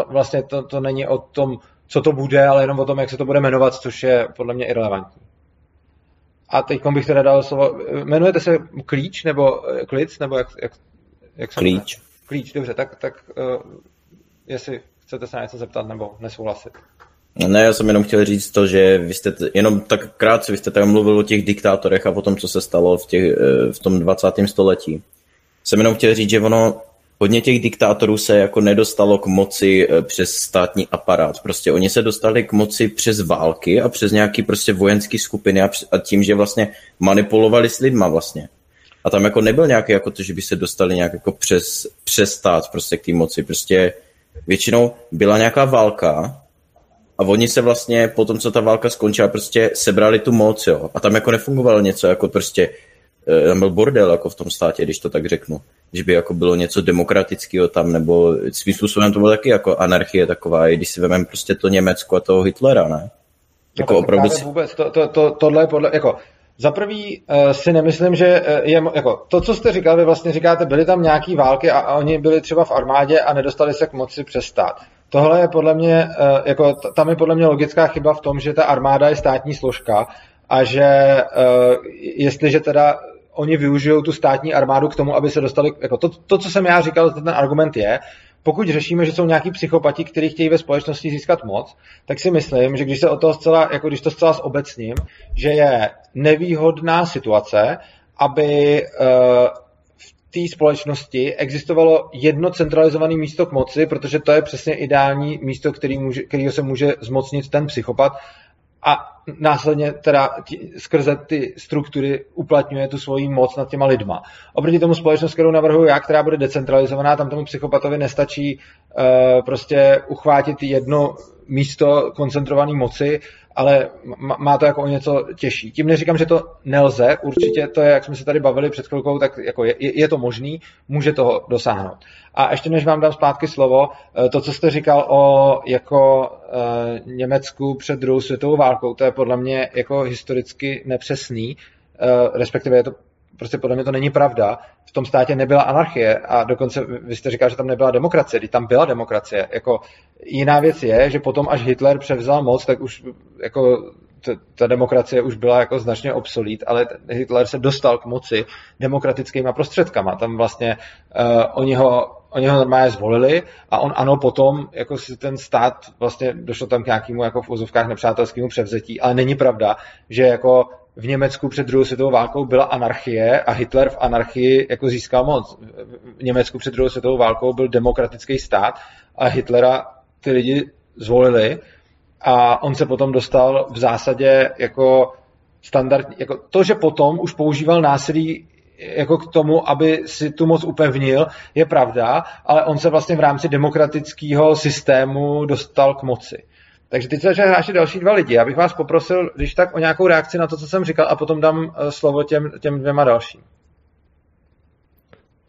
vlastně to, to není o tom, co to bude, ale jenom o tom, jak se to bude jmenovat, což je podle mě irrelevantní. A teď bych teda dal slovo, jmenujete se Klíč nebo eh, Klic, nebo jak, jak, jak se Klíč. Klíč, dobře, tak, tak uh, jestli chcete se na něco zeptat nebo nesouhlasit. Ne, já jsem jenom chtěl říct to, že vy jste, t- jenom tak krátce, vy jste tam mluvil o těch diktátorech a o tom, co se stalo v, těch, eh, v tom 20. století. Jsem jenom chtěl říct, že ono, hodně těch diktátorů se jako nedostalo k moci eh, přes státní aparát. Prostě oni se dostali k moci přes války a přes nějaký prostě vojenský skupiny a, a tím, že vlastně manipulovali s lidma vlastně. A tam jako nebyl nějaký jako to, že by se dostali nějak jako přes, přes stát prostě k té moci. Prostě většinou byla nějaká válka a oni se vlastně po tom, co ta válka skončila, prostě sebrali tu moc, jo. A tam jako nefungovalo něco jako prostě, eh, tam byl bordel jako v tom státě, když to tak řeknu. Že by jako bylo něco demokratického tam, nebo svým způsobem to bylo taky jako anarchie taková, i když si vezmeme prostě to Německo a toho Hitlera, ne? Jako no, opravdu... Vůbec, to, to, to, tohle je podle, jako, za prvý uh, si nemyslím, že uh, je, jako, to, co jste říkal, vy vlastně říkáte, byly tam nějaký války a, a oni byli třeba v armádě a nedostali se k moci přes stát. Tohle je podle mě, uh, jako, tam je podle mě logická chyba v tom, že ta armáda je státní složka a že jestliže teda oni využijou tu státní armádu k tomu, aby se dostali, jako to, to, co jsem já říkal, ten argument je, pokud řešíme, že jsou nějaký psychopati, kteří chtějí ve společnosti získat moc, tak si myslím, že když se o toho zcela, jako když to zcela zobecním, že je nevýhodná situace, aby uh, v té společnosti existovalo jedno centralizované místo k moci, protože to je přesně ideální místo, který může, kterýho se může zmocnit ten psychopat. A následně teda tí, skrze ty struktury uplatňuje tu svoji moc nad těma lidma. Oproti tomu společnost, kterou navrhuji já, která bude decentralizovaná, tam tomu psychopatovi nestačí uh, prostě uchvátit jedno místo koncentrované moci, ale má to jako o něco těžší. Tím neříkám, že to nelze, určitě to je, jak jsme se tady bavili před chvilkou, tak jako je, je to možný, může toho dosáhnout. A ještě než vám dám zpátky slovo, eh, to, co jste říkal o jako e, Německu před druhou světovou válkou, to je podle mě jako historicky nepřesný, e, respektive je to prostě podle mě to není pravda. V tom státě nebyla anarchie a dokonce vy jste říkal, že tam nebyla demokracie, když tam byla demokracie. Jako jiná věc je, že potom, až Hitler převzal moc, tak už jako ta demokracie už byla jako značně obsolít, ale Hitler se dostal k moci demokratickýma prostředkama. Tam vlastně uh, oni, ho, oni ho normálně zvolili a on ano potom, jako si ten stát vlastně došlo tam k nějakému jako v úzovkách nepřátelskému převzetí, ale není pravda, že jako v Německu před druhou světovou válkou byla anarchie a Hitler v anarchii jako získal moc. V Německu před druhou světovou válkou byl demokratický stát a Hitlera ty lidi zvolili a on se potom dostal v zásadě jako standard, jako to, že potom už používal násilí jako k tomu, aby si tu moc upevnil, je pravda, ale on se vlastně v rámci demokratického systému dostal k moci. Takže teď se začne hrášit další dva lidi. Já bych vás poprosil, když tak o nějakou reakci na to, co jsem říkal, a potom dám eh, slovo těm, těm dvěma dalším.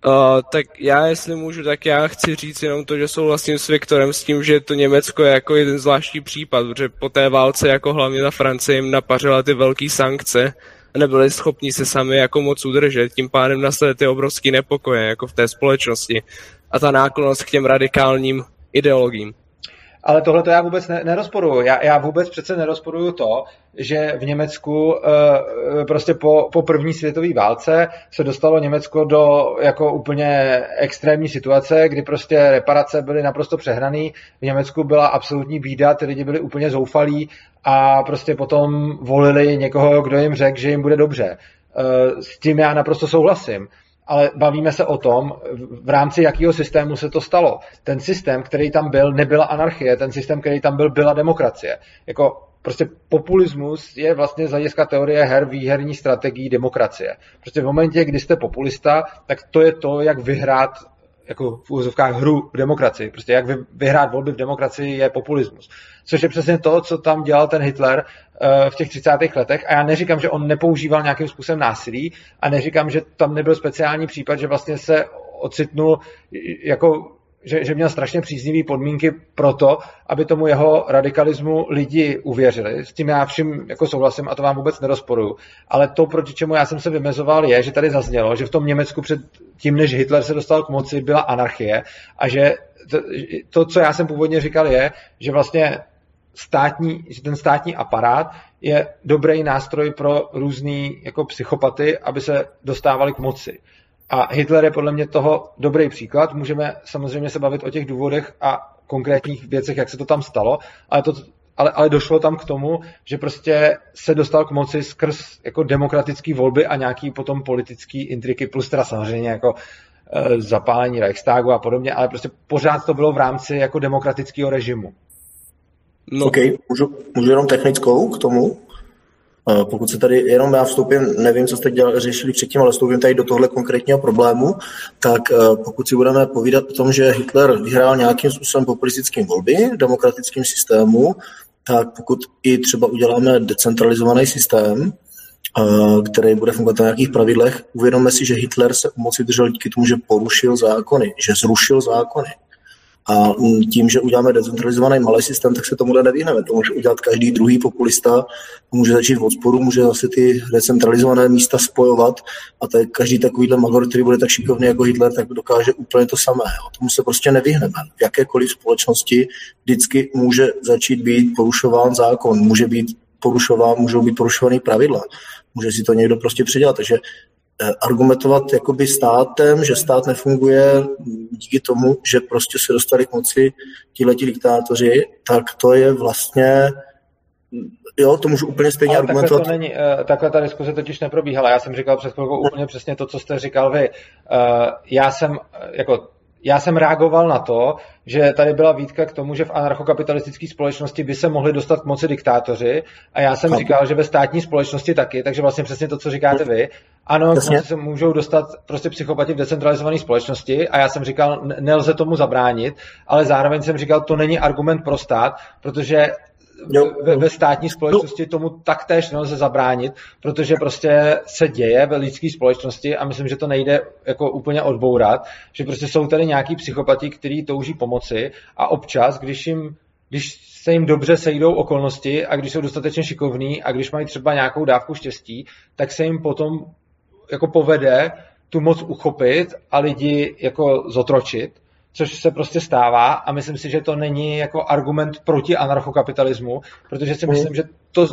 Uh, tak já, jestli můžu, tak já chci říct jenom to, že souhlasím s Viktorem s tím, že to Německo je jako jeden zvláštní případ, protože po té válce jako hlavně ta Francie jim napařila ty velké sankce nebyli schopni se sami jako moc udržet, tím pádem nastaly ty obrovské nepokoje jako v té společnosti a ta náklonost k těm radikálním ideologiím. Ale tohle to já vůbec ne, nerozporuju. Já, já vůbec přece nerozporuju to, že v Německu uh, prostě po, po první světové válce se dostalo Německo do jako úplně extrémní situace, kdy prostě reparace byly naprosto přehraný. V Německu byla absolutní bída, ty lidi byli úplně zoufalí a prostě potom volili někoho, kdo jim řekl, že jim bude dobře. Uh, s tím já naprosto souhlasím ale bavíme se o tom, v rámci jakého systému se to stalo. Ten systém, který tam byl, nebyla anarchie, ten systém, který tam byl, byla demokracie. Jako prostě populismus je vlastně z hlediska teorie her výherní strategií demokracie. Prostě v momentě, kdy jste populista, tak to je to, jak vyhrát jako v úzovkách hru v demokracii. Prostě jak vyhrát volby v demokracii je populismus. Což je přesně to, co tam dělal ten Hitler uh, v těch 30. letech. A já neříkám, že on nepoužíval nějakým způsobem násilí a neříkám, že tam nebyl speciální případ, že vlastně se ocitnul jako že, že měl strašně příznivé podmínky pro to, aby tomu jeho radikalismu lidi uvěřili. S tím já vším jako souhlasím a to vám vůbec nerozporuju. Ale to, proti čemu já jsem se vymezoval, je, že tady zaznělo, že v tom Německu před tím, než Hitler se dostal k moci, byla anarchie a že to, to co já jsem původně říkal, je, že vlastně státní, že ten státní aparát je dobrý nástroj pro různý jako psychopaty, aby se dostávali k moci. A Hitler je podle mě toho dobrý příklad. Můžeme samozřejmě se bavit o těch důvodech a konkrétních věcech, jak se to tam stalo, ale, to, ale, ale došlo tam k tomu, že prostě se dostal k moci skrz jako demokratické volby a nějaký potom politický intriky, plus teda samozřejmě jako e, zapálení Reichstagu a podobně, ale prostě pořád to bylo v rámci jako demokratického režimu. No. OK, můžu, můžu jenom technickou k tomu? Eh, pokud se tady, jenom já vstoupím, nevím, co jste dělali, řešili předtím, ale vstoupím tady do tohle konkrétního problému, tak eh, pokud si budeme povídat o tom, že Hitler vyhrál nějakým způsobem populistickým volby v demokratickém systému, tak pokud i třeba uděláme decentralizovaný systém, eh, který bude fungovat na nějakých pravidlech, uvědomme si, že Hitler se u moci držel díky tomu, že porušil zákony, že zrušil zákony. A tím, že uděláme decentralizovaný malý systém, tak se tomu nevyhneme. To může udělat každý druhý populista, může začít v odporu, může zase ty decentralizované místa spojovat a tak každý takovýhle magor, který bude tak šikovný jako Hitler, tak dokáže úplně to samé. Jo. Tomu se prostě nevyhneme. V jakékoliv společnosti vždycky může začít být porušován zákon, může být porušován, můžou být porušovaný pravidla. Může si to někdo prostě předělat. Takže argumentovat jakoby státem, že stát nefunguje díky tomu, že prostě se dostali k moci tihleti diktátoři, tak to je vlastně Jo, to můžu úplně stejně Ale argumentovat. Takhle, to není, eh, takhle ta diskuse totiž neprobíhala. Já jsem říkal před chvilkou úplně přesně to, co jste říkal vy. Eh, já jsem, jako já jsem reagoval na to, že tady byla výtka k tomu, že v anarchokapitalistické společnosti by se mohli dostat k moci diktátoři. A já jsem říkal, že ve státní společnosti taky, takže vlastně přesně to, co říkáte vy. Ano, moci se můžou dostat prostě psychopati v decentralizované společnosti. A já jsem říkal, nelze tomu zabránit, ale zároveň jsem říkal, to není argument pro stát, protože ve, ve státní společnosti tomu taktéž nelze zabránit, protože prostě se děje ve lidské společnosti a myslím, že to nejde jako úplně odbourat, že prostě jsou tady nějaký psychopati, kteří touží pomoci a občas, když jim když se jim dobře sejdou okolnosti a když jsou dostatečně šikovní a když mají třeba nějakou dávku štěstí, tak se jim potom jako povede tu moc uchopit a lidi jako zotročit což se prostě stává a myslím si, že to není jako argument proti anarchokapitalismu, protože si myslím, že to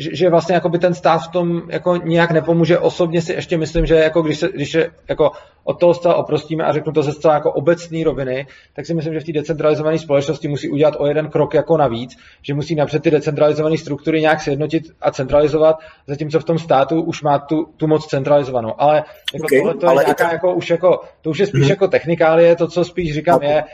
že, že vlastně jako by ten stát v tom jako nějak nepomůže. Osobně si ještě myslím, že jako když se, když se jako od toho zcela oprostíme a řeknu to ze zcela jako obecné roviny, tak si myslím, že v té decentralizované společnosti musí udělat o jeden krok jako navíc, že musí napřed ty decentralizované struktury nějak sjednotit a centralizovat, zatímco v tom státu už má tu, tu moc centralizovanou. Ale jako okay, tohle to je nějaká ta... jako už jako, to už je spíš mm-hmm. jako technikálie, to, co spíš říkám, je,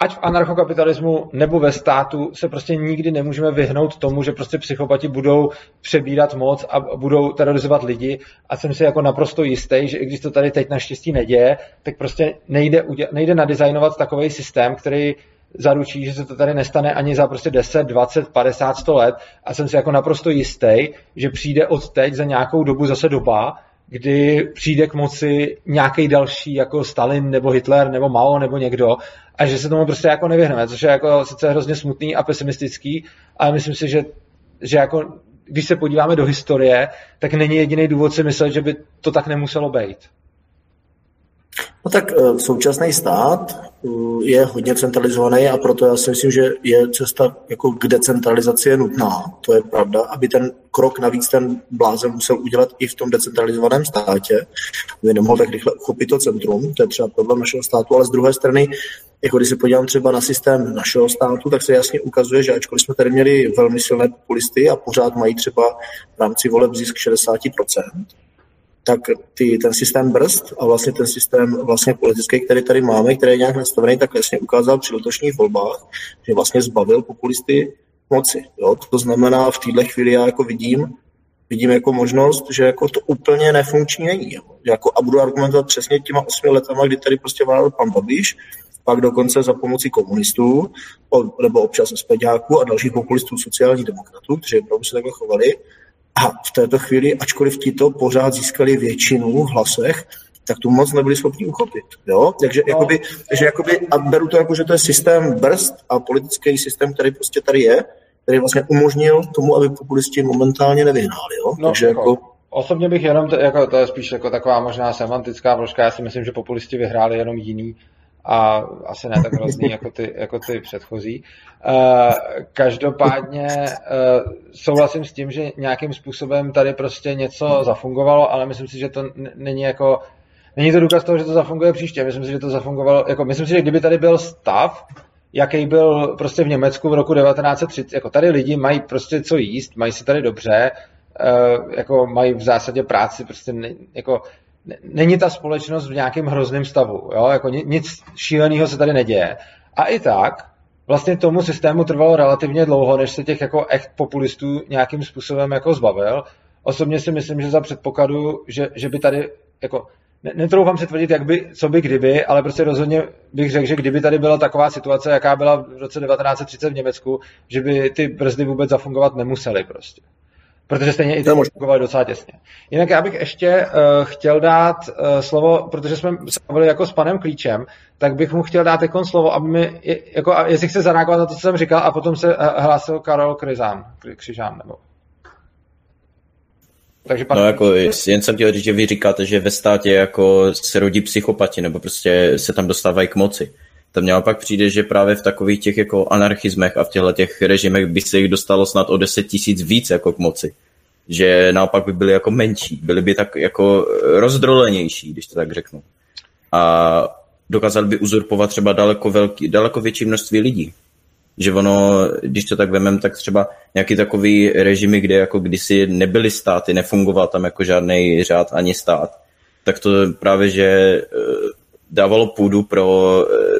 ať v anarchokapitalismu nebo ve státu se prostě nikdy nemůžeme vyhnout tomu, že prostě psychopati budou přebírat moc a budou terorizovat lidi. A jsem si jako naprosto jistý, že i když to tady teď naštěstí neděje, tak prostě nejde, nejde nadizajnovat takový systém, který zaručí, že se to tady nestane ani za prostě 10, 20, 50, 100 let. A jsem si jako naprosto jistý, že přijde od teď za nějakou dobu zase doba, kdy přijde k moci nějaký další jako Stalin nebo Hitler nebo Mao nebo někdo a že se tomu prostě jako nevyhneme, což je jako sice hrozně smutný a pesimistický, ale myslím si, že, že jako když se podíváme do historie, tak není jediný důvod si myslet, že by to tak nemuselo být. No tak eh, současný stát je hodně centralizovaný a proto já si myslím, že je cesta jako k decentralizaci je nutná. To je pravda, aby ten krok navíc ten blázen musel udělat i v tom decentralizovaném státě, aby nemohl tak rychle uchopit to centrum, to je třeba problém našeho státu, ale z druhé strany, jako když se podívám třeba na systém našeho státu, tak se jasně ukazuje, že ačkoliv jsme tady měli velmi silné populisty a pořád mají třeba v rámci voleb zisk 60%, tak ty, ten systém brzd a vlastně ten systém vlastně politický, který tady máme, který je nějak nastavený, tak vlastně ukázal při letošních volbách, že vlastně zbavil populisty moci. Jo? To znamená, v této chvíli já jako vidím, vidím jako možnost, že jako to úplně nefunkční není. Jo? Jako, a budu argumentovat přesně těma osmi letama, kdy tady prostě vládl pan Babiš, pak dokonce za pomoci komunistů, nebo občas SPDáků a dalších populistů sociálních demokratů, kteří opravdu se takhle chovali, a v této chvíli, ačkoliv ti to pořád získali většinu v hlasech, tak tu moc nebyli schopni uchopit. Jo? Takže, no. jakoby, takže jakoby, a beru to jako, že to je systém brzd a politický systém, který prostě tady je, který vlastně umožnil tomu, aby populisti momentálně nevyhnáli. Jo? No, takže jako, Osobně bych jenom, to, jako, to je spíš jako taková možná semantická vložka, já si myslím, že populisti vyhráli jenom jiný a asi ne tak hrozný jako ty, jako ty předchozí. Uh, každopádně uh, souhlasím s tím, že nějakým způsobem tady prostě něco zafungovalo, ale myslím si, že to není jako Není to důkaz toho, že to zafunguje příště. Myslím si, že to zafungovalo, jako myslím si, že kdyby tady byl stav, jaký byl prostě v Německu v roku 1930, jako tady lidi mají prostě co jíst, mají se tady dobře, uh, jako mají v zásadě práci, prostě ne, jako není ta společnost v nějakém hrozném stavu. Jo? Jako nic šíleného se tady neděje. A i tak, vlastně tomu systému trvalo relativně dlouho, než se těch jako echt populistů nějakým způsobem jako zbavil. Osobně si myslím, že za předpokladu, že, že by tady jako netroufám si tvrdit, jak by, co by kdyby, ale prostě rozhodně bych řekl, že kdyby tady byla taková situace, jaká byla v roce 1930 v Německu, že by ty brzdy vůbec zafungovat nemusely prostě protože stejně i ty fungovaly docela těsně. Jinak já bych ještě uh, chtěl dát uh, slovo, protože jsme se bavili jako s panem Klíčem, tak bych mu chtěl dát jako slovo, aby mi, jako, jestli chce zareagovat na to, co jsem říkal, a potom se uh, hlásil Karol Krizán, Křižán, nebo... Takže pan... No jako jen jsem chtěl říct, že vy říkáte, že ve státě jako se rodí psychopati, nebo prostě se tam dostávají k moci. To mě pak přijde, že právě v takových těch jako anarchismech a v těchto těch režimech by se jich dostalo snad o 10 tisíc víc jako k moci. Že naopak by byly jako menší, byly by tak jako rozdrolenější, když to tak řeknu. A dokázali by uzurpovat třeba daleko, velký, daleko větší množství lidí. Že ono, když to tak vemem, tak třeba nějaký takový režimy, kde jako kdysi nebyly státy, nefungoval tam jako žádný řád ani stát, tak to právě, že dávalo půdu pro, eh,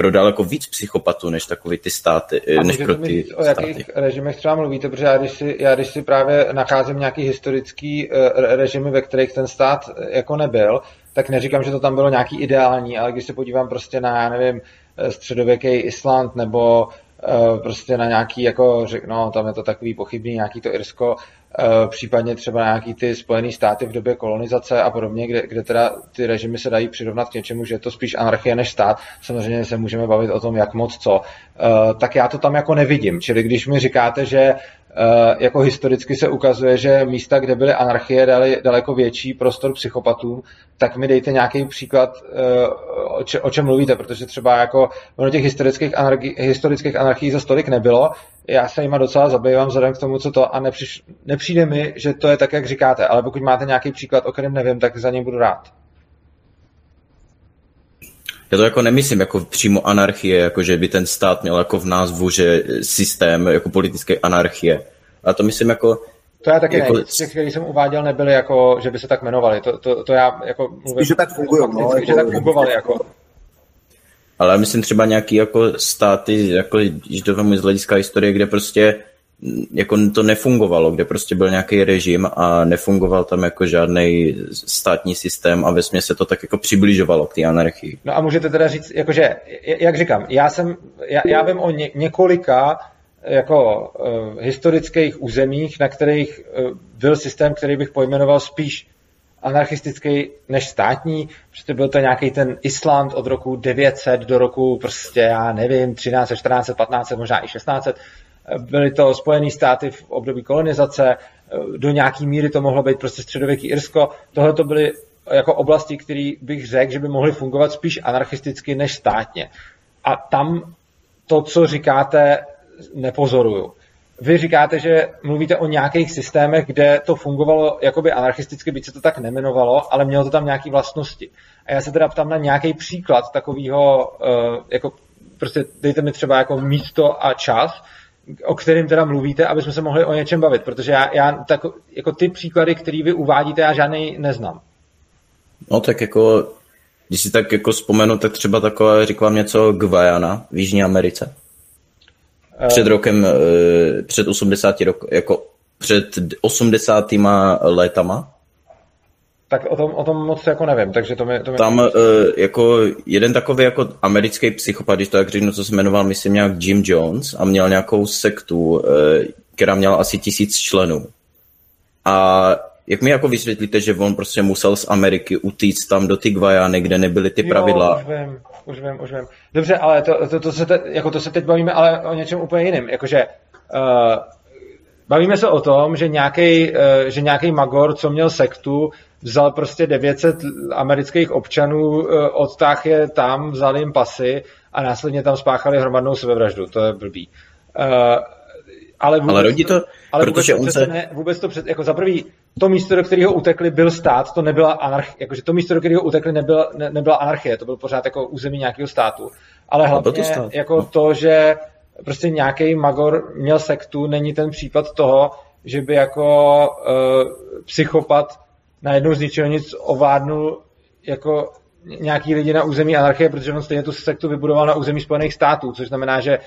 pro daleko víc psychopatů, než takový ty státy, A než pro ty o jakých státy. režimech třeba mluvíte, protože já když, si, já když si právě nacházím nějaký historický eh, re- režimy, ve kterých ten stát eh, jako nebyl, tak neříkám, že to tam bylo nějaký ideální, ale když se podívám prostě na, já nevím, eh, středověký Island nebo eh, prostě na nějaký, jako, no, tam je to takový pochybný, nějaký to Irsko, eh, případně třeba nějaký ty Spojené státy v době kolonizace a podobně, kde, kde teda ty režimy se dají přirovnat k něčemu, že je to spíš anarchie než stát. Samozřejmě se můžeme bavit o tom, jak moc co. Eh, tak já to tam jako nevidím. Čili když mi říkáte, že eh, jako historicky se ukazuje, že místa, kde byly anarchie, dali daleko větší prostor psychopatům, tak mi dejte nějaký příklad, eh, o, če, o čem mluvíte, protože třeba jako ono těch historických, anarchi, historických anarchií za stolik nebylo, já se jima docela zabývám vzhledem k tomu, co to a nepřiš, nepřijde mi, že to je tak, jak říkáte, ale pokud máte nějaký příklad, o kterém nevím, tak za něj budu rád. Já to jako nemyslím jako přímo anarchie, jako že by ten stát měl jako v názvu, že systém jako politické anarchie. A to myslím jako, To já taky Jako- jako... ne. Těch, který jsem uváděl, nebyly jako, že by se tak jmenovali. To, to, to já jako mluvím. Že tak fungujou, no, fakticky, že jako- tak fungovali jako. ale myslím třeba nějaký jako státy, jako když to vemu z hlediska historie, kde prostě jako to nefungovalo, kde prostě byl nějaký režim a nefungoval tam jako žádný státní systém a ve se to tak jako přibližovalo k té anarchii. No a můžete teda říct, jakože, jak říkám, já jsem, já, já vím o ně, několika jako uh, historických územích, na kterých uh, byl systém, který bych pojmenoval spíš anarchistický než státní. Prostě byl to nějaký ten Island od roku 900 do roku prostě, já nevím, 13, 14, 15, možná i 16. Byly to Spojené státy v období kolonizace, do nějaký míry to mohlo být prostě středověký Irsko. Tohle to byly jako oblasti, které bych řekl, že by mohly fungovat spíš anarchisticky než státně. A tam to, co říkáte, nepozoruju. Vy říkáte, že mluvíte o nějakých systémech, kde to fungovalo jakoby anarchisticky, byť se to tak nemenovalo, ale mělo to tam nějaké vlastnosti. A já se teda ptám na nějaký příklad takového, jako prostě dejte mi třeba jako místo a čas, o kterým teda mluvíte, aby jsme se mohli o něčem bavit, protože já, já tak, jako ty příklady, které vy uvádíte, já žádný neznám. No tak jako, když si tak jako vzpomenu, tak třeba takové, říkám vám něco Guyana v Jižní Americe. Před rokem, eh, před 80 rok, jako před 80. létama. Tak o tom, o tom moc jako nevím, takže to mi... To mi... Tam eh, jako jeden takový jako americký psychopat, když to tak řeknu, co se jmenoval, myslím nějak Jim Jones a měl nějakou sektu, eh, která měla asi tisíc členů. A jak mi jako vysvětlíte, že on prostě musel z Ameriky utíct tam do ty Guajany, kde nebyly ty pravidla? Jo, už vím, už vím, už vím. Dobře, ale to, to, to, se, te, jako to se teď bavíme ale o něčem úplně jiném. Jakože uh, bavíme se o tom, že nějaký uh, že nějaký magor, co měl sektu, vzal prostě 900 amerických občanů, uh, odtáh je tam, vzal jim pasy a následně tam spáchali hromadnou sebevraždu. To je blbý. Uh, ale, vůbec, ale rodí to, ale protože vůbec on to se... Ne, vůbec to před, jako za prvý, to místo, do kterého utekli, byl stát, to nebyla anarchie, jakože to místo, do kterého utekli, nebyla, ne, nebyla anarchie, to byl pořád jako území nějakého státu. Ale hlavně to stát, jako no. to, že prostě nějaký magor měl sektu, není ten případ toho, že by jako uh, psychopat najednou z ničeho nic ovládnul jako nějaký lidi na území anarchie, protože on stejně tu sektu vybudoval na území Spojených států, což znamená, že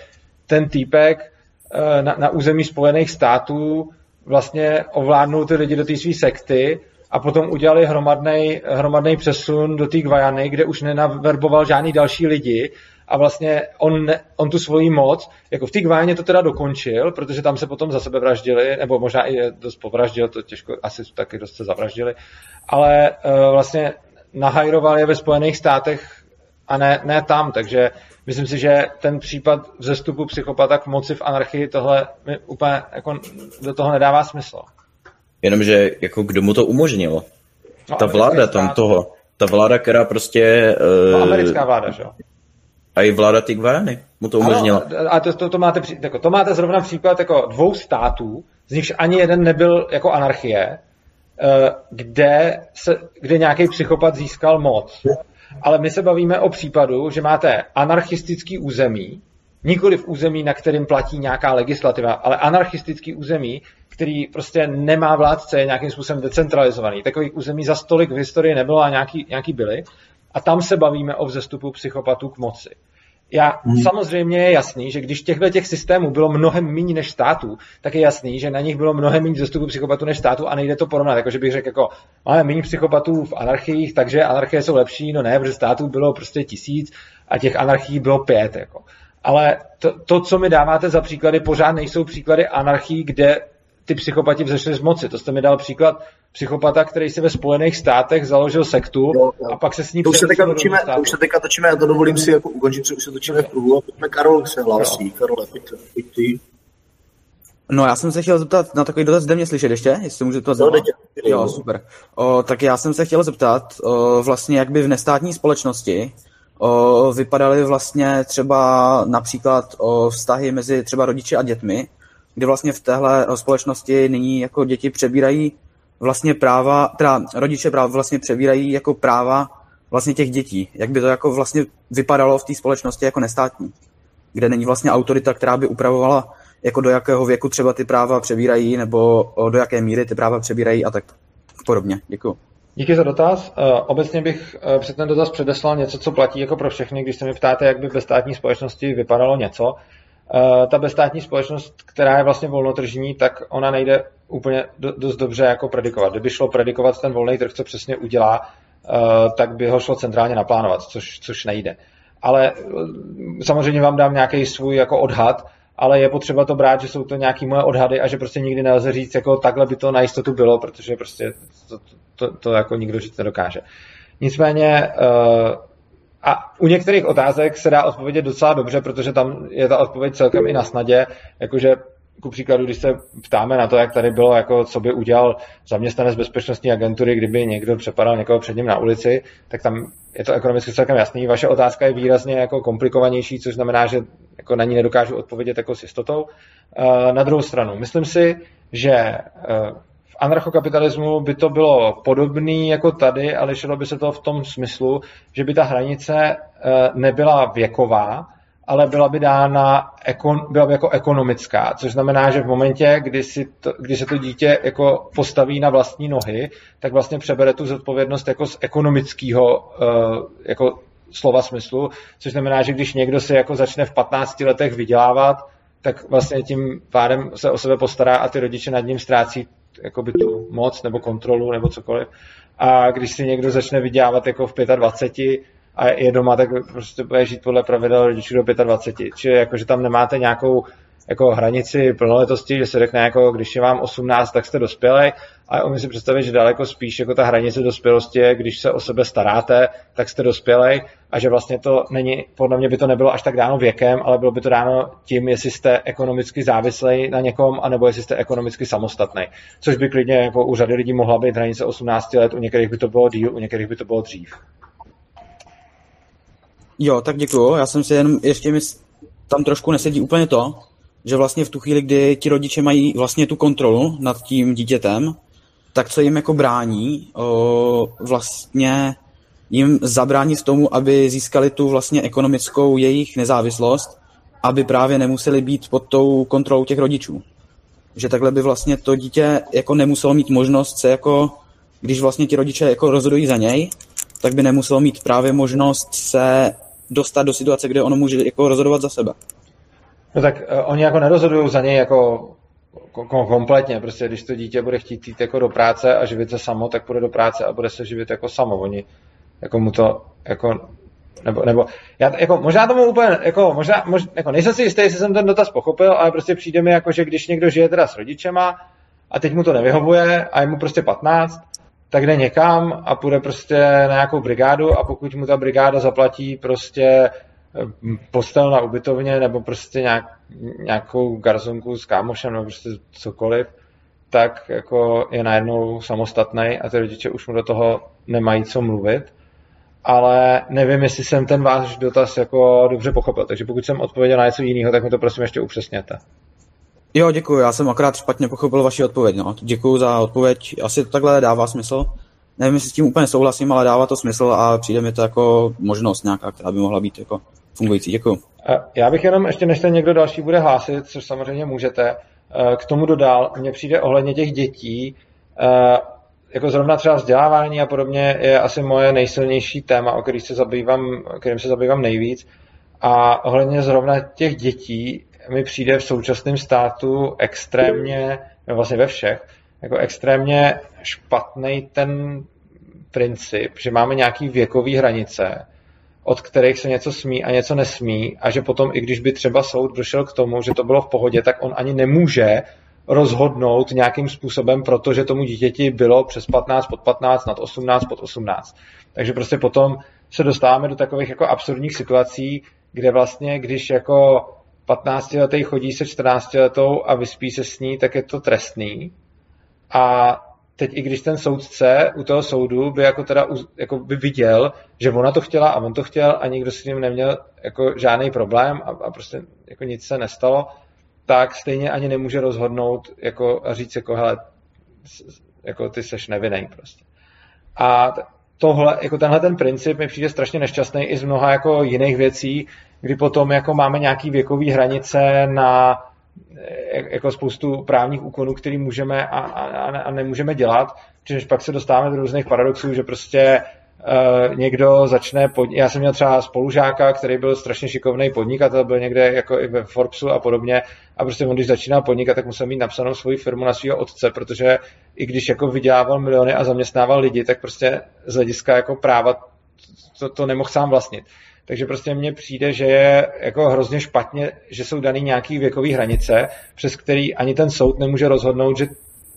ten týpek uh, na, na území Spojených států vlastně ovládnul ty lidi do té své sekty a potom udělali hromadný, přesun do té Guajany, kde už nenaverboval žádný další lidi a vlastně on, on tu svoji moc, jako v té Guajaně to teda dokončil, protože tam se potom za sebe vraždili, nebo možná i dost povraždil, to těžko, asi taky dost se zavraždili, ale uh, vlastně nahajroval je ve Spojených státech a ne, ne tam, takže myslím si, že ten případ vzestupu psychopata k moci v anarchii, tohle mi úplně jako do toho nedává smysl. Jenomže jako kdo mu to umožnil? No, ta vláda tam toho, ta vláda, která prostě... No, Uh, americká vláda, že jo? A i vláda ty Guajany mu to umožnila. Ano, a to, to, to, máte, jako, to máte zrovna příklad jako dvou států, z nichž ani jeden nebyl jako anarchie, eh, kde, se, kde nějaký psychopat získal moc. Ale my se bavíme o případu, že máte anarchistický území, nikoli v území, na kterým platí nějaká legislativa, ale anarchistický území, který prostě nemá vládce, je nějakým způsobem decentralizovaný. Takových území za stolik v historii nebylo a nějaký, nějaký byly. A tam se bavíme o vzestupu psychopatů k moci. Já, hmm. Samozřejmě je jasný, že když těchto těch systémů bylo mnohem méně než států, tak je jasný, že na nich bylo mnohem méně zastupů psychopatů než států a nejde to porovnat. Jakože bych řekl, jako máme méně psychopatů v anarchiích, takže anarchie jsou lepší, no ne, protože států bylo prostě tisíc a těch anarchií bylo pět. Jako. Ale to, to, co mi dáváte za příklady, pořád nejsou příklady anarchii, kde ty psychopati vzešli z moci. To jste mi dal příklad psychopata, který si ve Spojených státech založil sektu jo, jo. a pak se s ní to už se teďka točíme, to už se teďka točíme, já to dovolím si jako ukončit, že už se točíme v kruhu a pojďme Karol se hlásí. Karol, pojď, pojď ty. No já jsem se chtěl zeptat na takový dotaz, jde mě slyšet ještě, jestli můžu to zeptat. Jo, super. O, tak já jsem se chtěl zeptat, o, vlastně jak by v nestátní společnosti o, vypadaly vlastně třeba například o vztahy mezi třeba rodiči a dětmi, kdy vlastně v téhle společnosti nyní jako děti přebírají vlastně práva, teda rodiče práv vlastně přebírají jako práva vlastně těch dětí. Jak by to jako vlastně vypadalo v té společnosti jako nestátní, kde není vlastně autorita, která by upravovala jako do jakého věku třeba ty práva přebírají, nebo do jaké míry ty práva přebírají a tak podobně. Děkuji. Díky za dotaz. Eh, obecně bych eh, před ten dotaz předeslal něco, co platí jako pro všechny, když se mi ptáte, jak by ve státní společnosti vypadalo něco. Eh, ta bezstátní společnost, která je vlastně volnotržní, tak ona nejde úplně dost dobře jako predikovat. Kdyby šlo predikovat ten volný trh, co přesně udělá, tak by ho šlo centrálně naplánovat, což, což nejde. Ale samozřejmě vám dám nějaký svůj jako odhad, ale je potřeba to brát, že jsou to nějaké moje odhady a že prostě nikdy nelze říct, jako takhle by to na jistotu bylo, protože prostě to, to, to, to jako nikdo říct nedokáže. Nicméně a u některých otázek se dá odpovědět docela dobře, protože tam je ta odpověď celkem i na snadě, jakože ku příkladu, když se ptáme na to, jak tady bylo, jako co by udělal zaměstnanec bezpečnostní agentury, kdyby někdo přepadal někoho před ním na ulici, tak tam je to ekonomicky celkem jasný. Vaše otázka je výrazně jako komplikovanější, což znamená, že jako na ní nedokážu odpovědět jako s jistotou. Eh, na druhou stranu, myslím si, že eh, anarchokapitalismu by to bylo podobné jako tady, ale šlo by se to v tom smyslu, že by ta hranice eh, nebyla věková, ale byla by dána, byla by jako ekonomická, což znamená, že v momentě, kdy, si to, kdy se to dítě jako postaví na vlastní nohy, tak vlastně přebere tu zodpovědnost jako z ekonomického jako slova smyslu, což znamená, že když někdo se jako začne v 15 letech vydělávat, tak vlastně tím pádem se o sebe postará a ty rodiče nad ním ztrácí jakoby tu moc nebo kontrolu nebo cokoliv. A když si někdo začne vydělávat jako v 25 a je doma, tak prostě bude žít podle pravidel rodičů do 25. Čili jako, že tam nemáte nějakou jako hranici plnoletosti, že se řekne, jako když je vám 18, tak jste dospělý, a umím si představit, že daleko spíš jako ta hranice dospělosti je, když se o sebe staráte, tak jste dospělý a že vlastně to není, podle mě by to nebylo až tak dáno věkem, ale bylo by to dáno tím, jestli jste ekonomicky závislý na někom, anebo jestli jste ekonomicky samostatný. Což by klidně jako u řady lidí mohla být hranice 18 let, u některých by to bylo díl, u některých by to bylo dřív. Jo, tak děkuju. Já jsem si jenom ještě mi tam trošku nesedí úplně to, že vlastně v tu chvíli, kdy ti rodiče mají vlastně tu kontrolu nad tím dítětem, tak co jim jako brání, o, vlastně jim zabránit tomu, aby získali tu vlastně ekonomickou jejich nezávislost, aby právě nemuseli být pod tou kontrolou těch rodičů. Že takhle by vlastně to dítě jako nemuselo mít možnost se jako, když vlastně ti rodiče jako rozhodují za něj, tak by nemuselo mít právě možnost se dostat do situace, kde ono může jako rozhodovat za sebe. No tak uh, oni jako nerozhodují za něj jako kompletně, prostě když to dítě bude chtít jít jako do práce a živit se samo, tak půjde do práce a bude se živit jako samo. Oni jako mu to jako nebo, nebo já jako, možná tomu úplně, jako, možná, mož, jako nejsem si jistý, jestli jsem ten dotaz pochopil, ale prostě přijde mi jako, že když někdo žije teda s rodičema a teď mu to nevyhovuje a je mu prostě 15, tak jde někam a půjde prostě na nějakou brigádu a pokud mu ta brigáda zaplatí prostě postel na ubytovně nebo prostě nějak, nějakou garzonku s kámošem nebo prostě cokoliv, tak jako je najednou samostatný a ty rodiče už mu do toho nemají co mluvit. Ale nevím, jestli jsem ten váš dotaz jako dobře pochopil, takže pokud jsem odpověděl na něco jiného, tak mi to prosím ještě upřesněte. Jo, děkuji, já jsem akorát špatně pochopil vaši odpověď. No. Děkuji za odpověď, asi to takhle dává smysl. Nevím, jestli s tím úplně souhlasím, ale dává to smysl a přijde mi to jako možnost nějaká, která by mohla být jako fungující. Děkuji. Já bych jenom ještě, než se někdo další bude hlásit, což samozřejmě můžete, k tomu dodal, mně přijde ohledně těch dětí, jako zrovna třeba vzdělávání a podobně je asi moje nejsilnější téma, o kterým se zabývám, kterým se zabývám nejvíc. A ohledně zrovna těch dětí mi přijde v současném státu extrémně, vlastně ve všech, jako extrémně špatný ten princip, že máme nějaký věkový hranice, od kterých se něco smí a něco nesmí a že potom, i když by třeba soud došel k tomu, že to bylo v pohodě, tak on ani nemůže rozhodnout nějakým způsobem, protože tomu dítěti bylo přes 15, pod 15, nad 18, pod 18. Takže prostě potom se dostáváme do takových jako absurdních situací, kde vlastně, když jako 15 letý chodí se 14 letou a vyspí se s ní, tak je to trestný. A teď i když ten soudce u toho soudu by jako teda jako by viděl, že ona to chtěla a on to chtěl a nikdo s ním neměl jako žádný problém a, a prostě jako nic se nestalo, tak stejně ani nemůže rozhodnout jako a říct jako hele, jako ty seš nevinný prostě. A tohle, jako tenhle ten princip mi přijde strašně nešťastný i z mnoha jako jiných věcí, kdy potom jako máme nějaký věkový hranice na jako spoustu právních úkonů, který můžeme a, a, a nemůžeme dělat, protože pak se dostáváme do různých paradoxů, že prostě uh, někdo začne, pod... já jsem měl třeba spolužáka, který byl strašně šikovný podnikatel, byl někde jako i ve Forbesu a podobně a prostě on, když začínal podnikat, tak musel mít napsanou svoji firmu na svého otce, protože i když jako vydělával miliony a zaměstnával lidi, tak prostě z hlediska jako práva to, to nemohl sám vlastnit. Takže prostě mně přijde, že je jako hrozně špatně, že jsou daný nějaký věkový hranice, přes který ani ten soud nemůže rozhodnout, že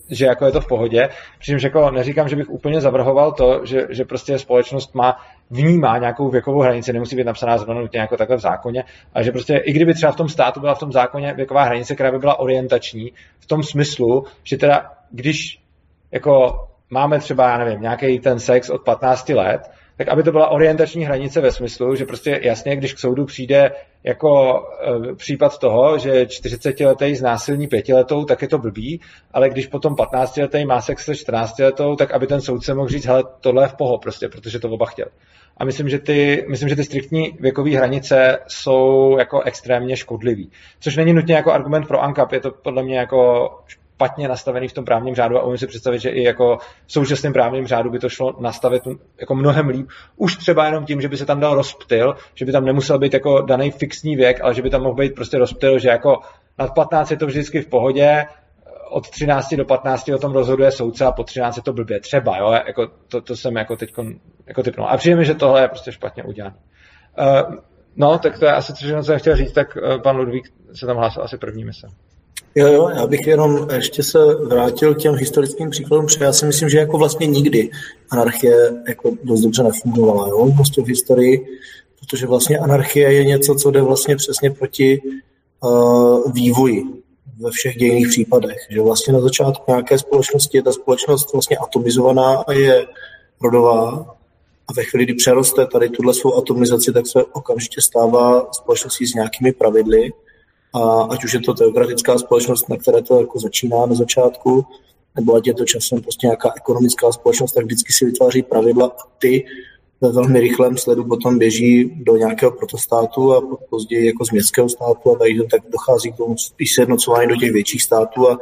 že jako je to v pohodě. Přičemž jako neříkám, že bych úplně zavrhoval to, že, že prostě společnost má vnímá nějakou věkovou hranici, nemusí být napsaná zrovna nutně jako takhle v zákoně, ale že prostě i kdyby třeba v tom státu byla v tom zákoně věková hranice, která by byla orientační, v tom smyslu, že teda když jako máme třeba, já nevím, nějaký ten sex od 15 let, tak aby to byla orientační hranice ve smyslu, že prostě jasně, když k soudu přijde jako e, případ toho, že 40-letý znásilní pětiletou, tak je to blbý, ale když potom 15-letý má sex se 14-letou, tak aby ten soudce mohl říct, hele, tohle je v poho prostě, protože to oba chtěl. A myslím, že ty, myslím, že ty striktní věkové hranice jsou jako extrémně škodlivý. Což není nutně jako argument pro ANCAP, je to podle mě jako špatně nastavený v tom právním řádu a umím si představit, že i jako v současném právním řádu by to šlo nastavit jako mnohem líp. Už třeba jenom tím, že by se tam dal rozptyl, že by tam nemusel být jako daný fixní věk, ale že by tam mohl být prostě rozptyl, že jako nad 15 je to vždycky v pohodě, od 13 do 15 o tom rozhoduje soudce a po 13 je to blbě. Třeba, jo, jako to, to jsem jako teď jako typnul. A přijde mi, že tohle je prostě špatně udělané. Uh, no, tak to je asi co jsem chtěl říct, tak uh, pan Ludvík se tam hlásil asi první, myslím. Jo, jo, já bych jenom ještě se vrátil k těm historickým příkladům, protože já si myslím, že jako vlastně nikdy anarchie jako dost dobře nefungovala, jo, prostě v historii, protože vlastně anarchie je něco, co jde vlastně přesně proti uh, vývoji ve všech dějných případech, že vlastně na začátku nějaké společnosti je ta společnost vlastně atomizovaná a je rodová a ve chvíli, kdy přeroste tady tuhle svou atomizaci, tak se okamžitě stává společností s nějakými pravidly a ať už je to teokratická společnost, na které to jako začíná na začátku, nebo ať je to časem prostě nějaká ekonomická společnost, tak vždycky si vytváří pravidla a ty ve velmi rychlém sledu potom běží do nějakého protostátu a později jako z městského státu a tady tak dochází k tomu spíš sjednocování do těch větších států a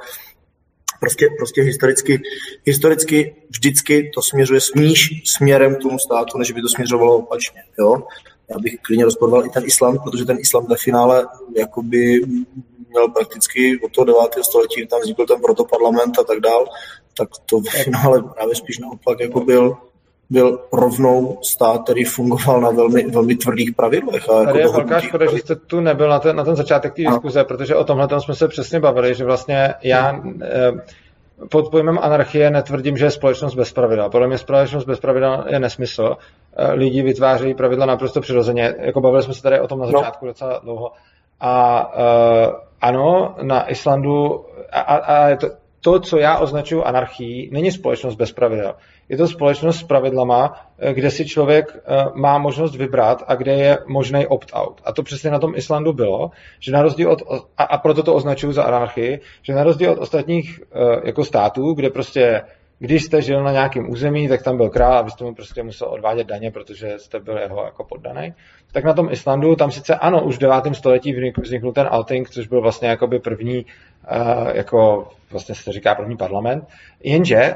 prostě, prostě historicky, historicky vždycky to směřuje smíš směrem k tomu státu, než by to směřovalo opačně. Jo? Já bych klidně rozporoval i ten islám, protože ten islám ve finále jakoby měl prakticky od toho 9. století, tam vznikl ten protoparlament a tak dál, tak to ve finále právě spíš naopak jako byl, byl rovnou stát, který fungoval na velmi, velmi tvrdých pravidlech. A Tady jako je velká škoda, že jste tu nebyl na ten, na ten začátek té diskuze, protože o tomhle jsme se přesně bavili, že vlastně já pod pojmem anarchie netvrdím, že je společnost bez pravidel. Podle mě společnost bez pravidel je nesmysl. Eh, lidi vytváří pravidla naprosto přirozeně. Jako bavili jsme se tady o tom na no. začátku no. docela dlouho. A uh, ano, na Islandu, a, a, a je to, to, co já označuji anarchií, není společnost bez pravidel. Je to společnost s pravidlama, eh, kde si člověk eh, má možnost vybrat a kde je možný opt-out. A to přesně na tom Islandu bylo, že na rozdíl od, a, a proto to označuji za anarchii, že na rozdíl od ostatních eh, jako států, kde prostě když jste žil na nějakém území, tak tam byl král a vy jste mu prostě musel odvádět daně, protože jste byl jeho jako poddaný. Tak na tom Islandu, tam sice ano, už v 9. století vznikl ten Alting, což byl vlastně jakoby první jako vlastně se říká první parlament, jenže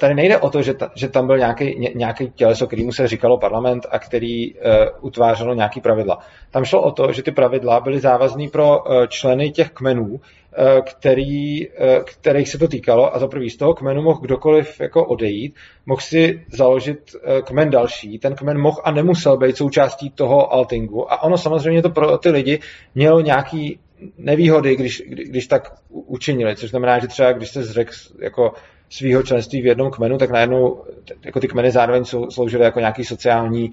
tady nejde o to, že, ta, že tam byl nějaký, nějaký těleso, kterýmu se říkalo parlament a který utvářelo nějaký pravidla. Tam šlo o to, že ty pravidla byly závazný pro členy těch kmenů, Eh, který, eh, kterých se to týkalo a za prvý z toho kmenu mohl kdokoliv jako odejít, mohl si založit eh, kmen další, ten kmen mohl a nemusel být součástí toho altingu. A ono samozřejmě to pro ty lidi mělo nějaký nevýhody, když, když tak učinili, což znamená, že třeba když se zřekl jako svého členství v jednom kmenu, tak najednou jako ty kmeny zároveň sloužily jako nějaký sociální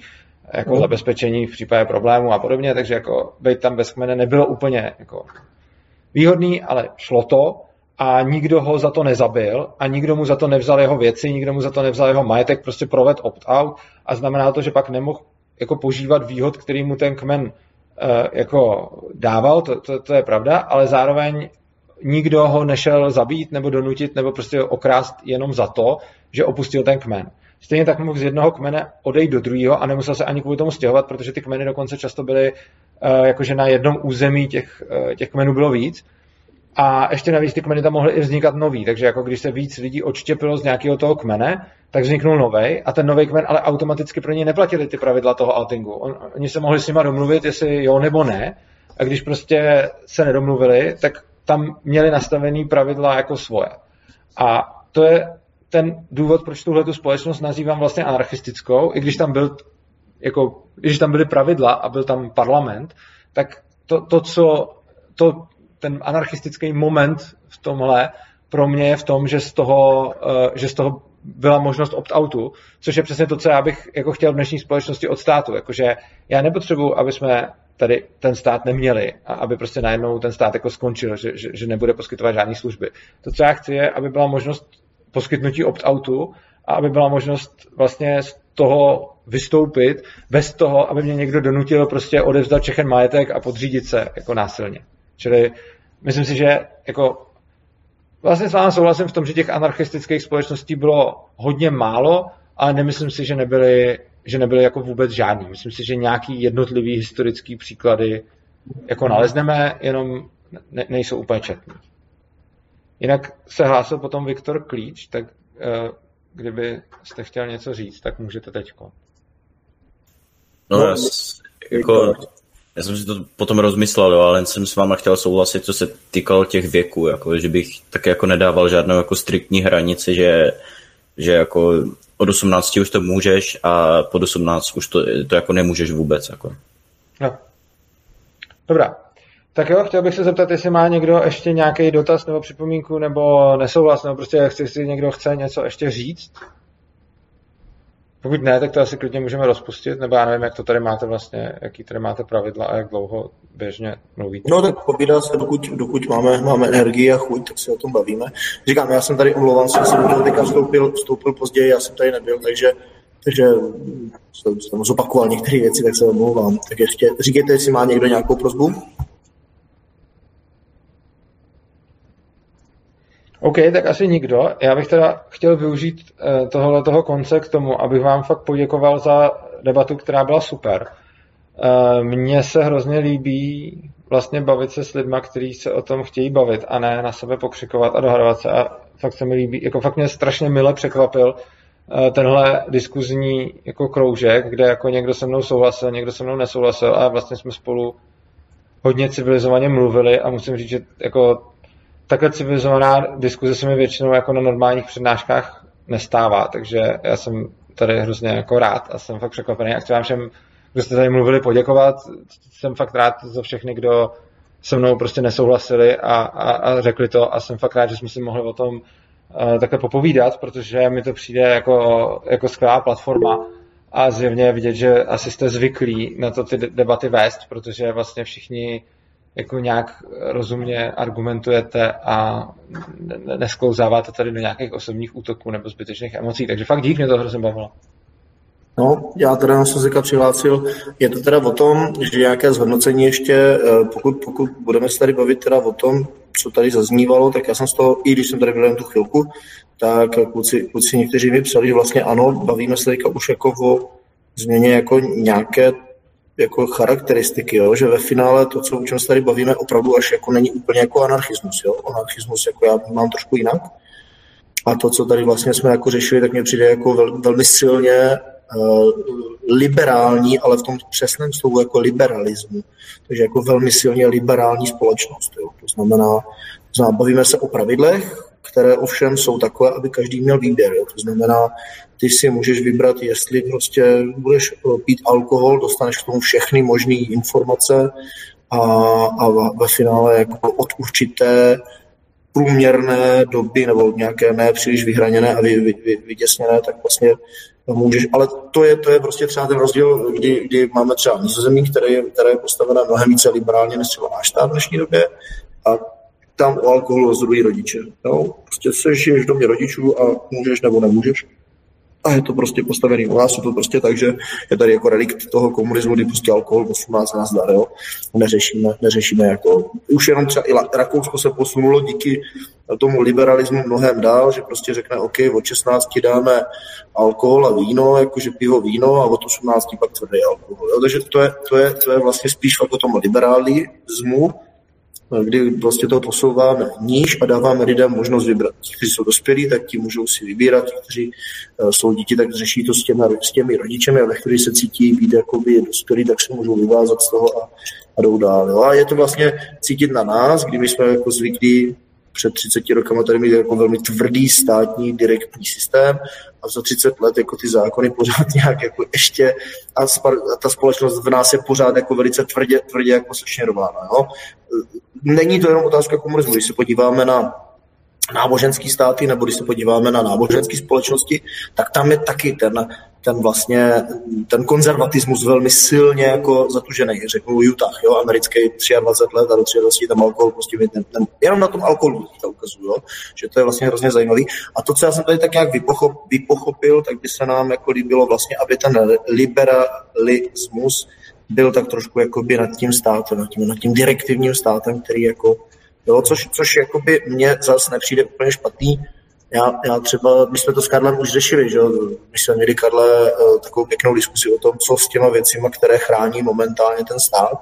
jako zabezpečení v případě problému a podobně, takže jako být tam bez kmene nebylo úplně jako výhodný, ale šlo to a nikdo ho za to nezabil a nikdo mu za to nevzal jeho věci, nikdo mu za to nevzal jeho majetek, prostě proved opt-out. A znamená to, že pak nemohl jako požívat výhod, který mu ten kmen jako dával, to, to, to je pravda, ale zároveň nikdo ho nešel zabít nebo donutit nebo prostě okrást jenom za to, že opustil ten kmen. Stejně tak mohl z jednoho kmene odejít do druhého a nemusel se ani kvůli tomu stěhovat, protože ty kmeny dokonce často byly, uh, jakože na jednom území těch, uh, těch kmenů bylo víc. A ještě navíc ty kmeny tam mohly i vznikat nový, takže jako když se víc lidí odštěpilo z nějakého toho kmene, tak vzniknul nový a ten nový kmen ale automaticky pro ně neplatili ty pravidla toho altingu. On, oni se mohli s nima domluvit, jestli jo nebo ne, a když prostě se nedomluvili, tak tam měli nastavený pravidla jako svoje. A to je ten důvod, proč tuhle tu společnost nazývám vlastně anarchistickou, i když tam byl jako, když tam byly pravidla a byl tam parlament, tak to, to co, to, ten anarchistický moment v tomhle pro mě je v tom, že z toho, uh, že z toho byla možnost opt-outu, což je přesně to, co já bych jako chtěl v dnešní společnosti od státu. Jakože já nepotřebuji, aby jsme tady ten stát neměli a aby prostě najednou ten stát jako skončil, že, že, že nebude poskytovat žádné služby. To, co já chci, je, aby byla možnost poskytnutí opt-outu a aby byla možnost vlastně z toho vystoupit bez toho, aby mě někdo donutil prostě odevzdat všechen majetek a podřídit se jako násilně. Čili myslím si, že jako vlastně s vámi souhlasím v tom, že těch anarchistických společností bylo hodně málo, ale nemyslím si, že nebyly, že nebyly jako vůbec žádný. Myslím si, že nějaký jednotlivý historický příklady jako nalezneme, jenom ne, nejsou úplně četní. Jinak se hlásil potom Viktor Klíč, tak uh, kdyby jste chtěl něco říct, tak můžete teďko. No, já, jako, já jsem si to potom rozmyslel, jo, ale jsem s váma chtěl souhlasit, co se týkalo těch věků, jako, že bych tak jako nedával žádnou jako striktní hranici, že, že jako od 18 už to můžeš a pod 18 už to, to jako nemůžeš vůbec. Jako. No. Dobrá, tak jo, chtěl bych se zeptat, jestli má někdo ještě nějaký dotaz nebo připomínku nebo nesouhlas, nebo prostě jestli někdo chce něco ještě říct. Pokud ne, tak to asi klidně můžeme rozpustit, nebo já nevím, jak to tady máte vlastně, jaký tady máte pravidla a jak dlouho běžně mluvíte. No tak povídá se, dokud, dokud máme, máme energii a chuť, tak se o tom bavíme. Říkám, já jsem tady, omlouvám se, jsem do teďka vstoupil, vstoupil později, já jsem tady nebyl, takže takže jsem zopakoval některé věci, tak se omlouvám. Tak ještě říkejte, jestli má někdo nějakou prozbu. OK, tak asi nikdo. Já bych teda chtěl využít eh, tohohle toho konce k tomu, abych vám fakt poděkoval za debatu, která byla super. Eh, mně se hrozně líbí vlastně bavit se s lidma, kteří se o tom chtějí bavit a ne na sebe pokřikovat a dohadovat se. A fakt se mi líbí, jako fakt mě strašně mile překvapil eh, tenhle diskuzní jako kroužek, kde jako někdo se mnou souhlasil, někdo se mnou nesouhlasil a vlastně jsme spolu hodně civilizovaně mluvili a musím říct, že jako takhle civilizovaná diskuze se mi většinou jako na normálních přednáškách nestává, takže já jsem tady hrozně jako rád a jsem fakt překvapený. A chci vám všem, kdo jste tady mluvili, poděkovat. Jsem fakt rád za všechny, kdo se mnou prostě nesouhlasili a, a, a řekli to. A jsem fakt rád, že jsme si mohli o tom uh, takhle popovídat, protože mi to přijde jako, jako skvělá platforma. A zjevně vidět, že asi jste zvyklí na to ty debaty vést, protože vlastně všichni jako nějak rozumně argumentujete a nesklouzáváte tady do nějakých osobních útoků nebo zbytečných emocí. Takže fakt dík, mě to hrozně bavilo. No, já teda jsem se přihlásil. Je to teda o tom, že nějaké zhodnocení ještě, eh, pokud, pokud budeme se tady bavit teda o tom, co tady zaznívalo, tak já jsem z toho, i když jsem tady byl jen tu chvilku, tak kluci, kluci někteří mi psali, že vlastně ano, bavíme se teďka už jako o změně jako nějaké jako charakteristiky, jo? že ve finále to, co, o čem se tady bavíme, opravdu až jako není úplně jako anarchismus. Jo? Anarchismus jako já mám trošku jinak. A to, co tady vlastně jsme jako řešili, tak mě přijde jako vel, velmi silně uh, liberální, ale v tom přesném slovu jako liberalismu. Takže jako velmi silně liberální společnost. Jo? To znamená, znamená, bavíme se o pravidlech, které ovšem jsou takové, aby každý měl výběr. Jo? To znamená, ty si můžeš vybrat, jestli prostě budeš eh, pít alkohol, dostaneš k tomu všechny možné informace a, a ve finále jako od určité průměrné doby nebo nějaké ne příliš vyhraněné a vy, vy, vy, vytěsněné, tak vlastně můžeš, ale to je, to je prostě třeba ten rozdíl, kdy, kdy máme třeba nizozemí, které je, které je postavené mnohem více liberálně než třeba náš v dnešní době a tam o alkoholu rozhodují rodiče. Jo? Prostě se žiješ v domě rodičů a můžeš nebo nemůžeš a je to prostě postavený u nás, je to prostě tak, že je tady jako relikt toho komunismu, kdy prostě alkohol 18 nás dar, jo. Neřešíme, neřešíme jako, už jenom třeba i Rakousko se posunulo díky tomu liberalismu mnohem dál, že prostě řekne, OK, od 16 dáme alkohol a víno, jakože pivo, víno a od 18 pak tvrdý alkohol. Jo? Takže to je, to, je, to je vlastně spíš o tom liberalismu, kdy vlastně to posouváme níž a dáváme lidem možnost vybrat. Ti, kteří jsou dospělí, tak ti můžou si vybírat, ti, kteří eh, jsou děti, tak řeší to s těmi, s těmi rodičemi a ve chvíli se cítí být jakoby dospělí, tak se můžou vyvázat z toho a, a jdou dál. Jo. A je to vlastně cítit na nás, kdy my jsme jako zvyklí před 30 rokama tady mít jako velmi tvrdý státní direktní systém a za 30 let jako ty zákony pořád nějak jako ještě a ta společnost v nás je pořád jako velice tvrdě, tvrdě jako sešněrována. Není to jenom otázka komunismu. Když se podíváme na náboženský státy, nebo když se podíváme na náboženské společnosti, tak tam je taky ten, ten vlastně, ten konzervatismus velmi silně jako zatužený. Řeknu Utah, jo, americký 23 let a do 23 tam alkohol prostě ten, ten, jenom na tom alkoholu to ukazuju, jo, že to je vlastně hrozně zajímavý. A to, co já jsem tady tak nějak vypochop, vypochopil, tak by se nám jako líbilo vlastně, aby ten liberalismus byl tak trošku jakoby nad tím státem, nad tím, nad tím direktivním státem, který jako Jo, což, což jakoby mně zase nepřijde úplně špatný. Já, já třeba, my jsme to s Karlem už řešili, že my jsme měli, Karle, eh, takovou pěknou diskusi o tom, co s těma věcima, které chrání momentálně ten stát,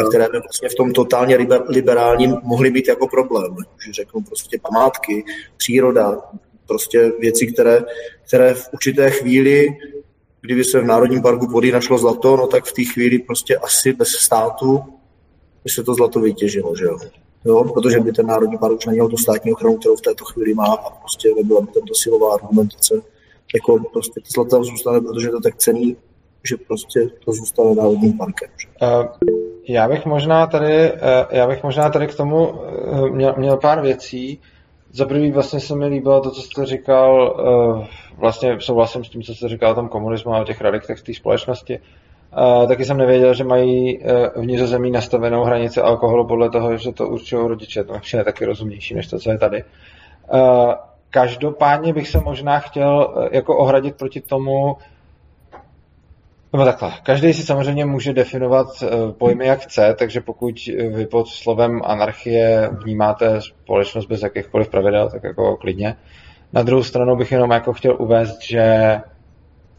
a které by vlastně v tom totálně liberálním mohly být jako problém. Že řeknu prostě památky, příroda, prostě věci, které, které v určité chvíli, kdyby se v Národním parku vody našlo zlato, no tak v té chvíli prostě asi bez státu by se to zlato vytěžilo, že jo jo, protože by ten národní park už neměl tu státní ochranu, kterou v této chvíli má a prostě nebyla by tam ta silová argumentace. Jako prostě to zlato zůstane, protože to tak cený, že prostě to zůstane národním parkem. Že? Uh, já bych možná tady, uh, já bych možná tady k tomu uh, měl, měl pár věcí. Za prvý vlastně se mi líbilo to, co jste říkal, vlastně souhlasím s tím, co jste říkal o tom komunismu a o těch reliktech té společnosti. Uh, taky jsem nevěděl, že mají uh, v Nizozemí nastavenou hranici alkoholu podle toho, že to určují rodiče. To je taky rozumnější, než to, co je tady. Uh, každopádně bych se možná chtěl uh, jako ohradit proti tomu, nebo takhle, každý si samozřejmě může definovat uh, pojmy jak chce, takže pokud vy pod slovem anarchie vnímáte společnost bez jakýchkoliv pravidel, tak jako klidně. Na druhou stranu bych jenom jako chtěl uvést, že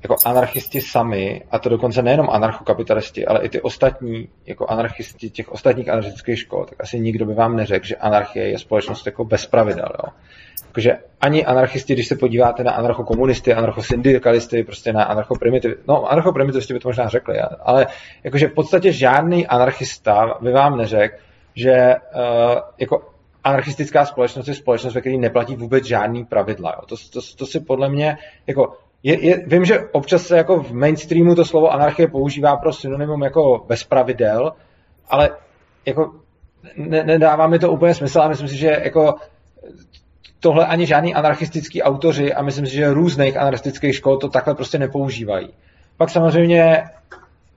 jako anarchisti sami, a to dokonce nejenom anarchokapitalisti, ale i ty ostatní, jako anarchisti těch ostatních anarchistických škol, tak asi nikdo by vám neřekl, že anarchie je společnost jako bez pravidel. Jo. Jakože ani anarchisti, když se podíváte na anarchokomunisty, anarchosyndikalisty, prostě na anarchoprimitiv, no anarchoprimitivisti by to možná řekli, ale jakože v podstatě žádný anarchista by vám neřekl, že uh, jako anarchistická společnost je společnost, ve které neplatí vůbec žádný pravidla. Jo. To, to, to si podle mě, jako je, je, vím, že občas se jako v mainstreamu to slovo anarchie používá pro synonymum jako bez pravidel, ale jako ne, nedává mi to úplně smysl a myslím si, že jako tohle ani žádný anarchistický autoři a myslím si, že různých anarchistických škol to takhle prostě nepoužívají. Pak samozřejmě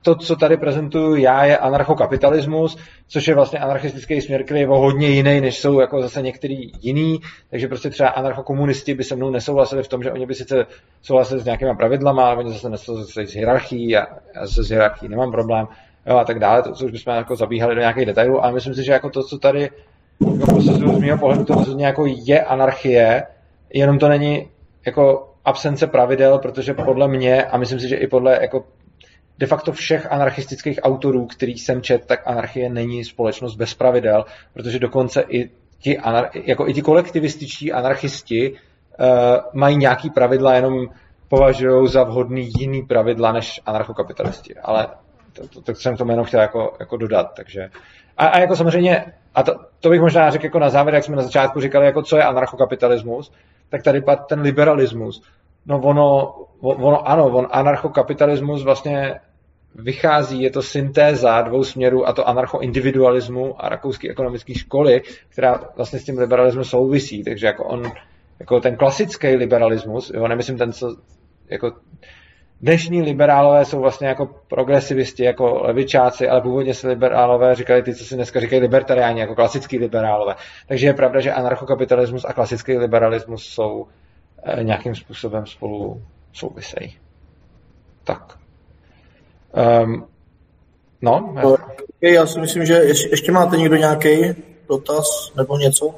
to, co tady prezentuju já, je anarchokapitalismus, což je vlastně anarchistický směr, který je o hodně jiný, než jsou jako zase některý jiný. Takže prostě třeba anarchokomunisti by se mnou nesouhlasili v tom, že oni by sice souhlasili s nějakýma pravidlama, ale oni zase nesouhlasili s hierarchií a já se s hierarchií nemám problém jo, a tak dále, to, co už bychom jako zabíhali do nějakých detailů, ale myslím si, že jako to, co tady jako z mého pohledu to rozhodně jako je anarchie, jenom to není jako absence pravidel, protože podle mě, a myslím si, že i podle jako de facto všech anarchistických autorů, který jsem čet, tak anarchie není společnost bez pravidel, protože dokonce i ti, anar- jako i ti kolektivističtí anarchisti uh, mají nějaký pravidla, jenom považují za vhodný jiný pravidla než anarchokapitalisti. Ale to, to, to jsem tomu jenom chtěl jako, jako dodat. Takže. A, a jako samozřejmě, a to, to bych možná řekl jako na závěr, jak jsme na začátku říkali, jako co je anarchokapitalismus, tak tady padl ten liberalismus. No ono, ono ano, on anarchokapitalismus vlastně vychází, je to syntéza dvou směrů, a to anarchoindividualismu a rakouské ekonomické školy, která vlastně s tím liberalismem souvisí. Takže jako on, jako ten klasický liberalismus, jo, nemyslím ten, co jako dnešní liberálové jsou vlastně jako progresivisti, jako levičáci, ale původně se liberálové říkali ty, co si dneska říkají libertariáni, jako klasický liberálové. Takže je pravda, že anarchokapitalismus a klasický liberalismus jsou eh, nějakým způsobem spolu souvisejí. Tak. Um, no. Já... já si myslím, že ještě, ještě máte někdo nějaký dotaz nebo něco?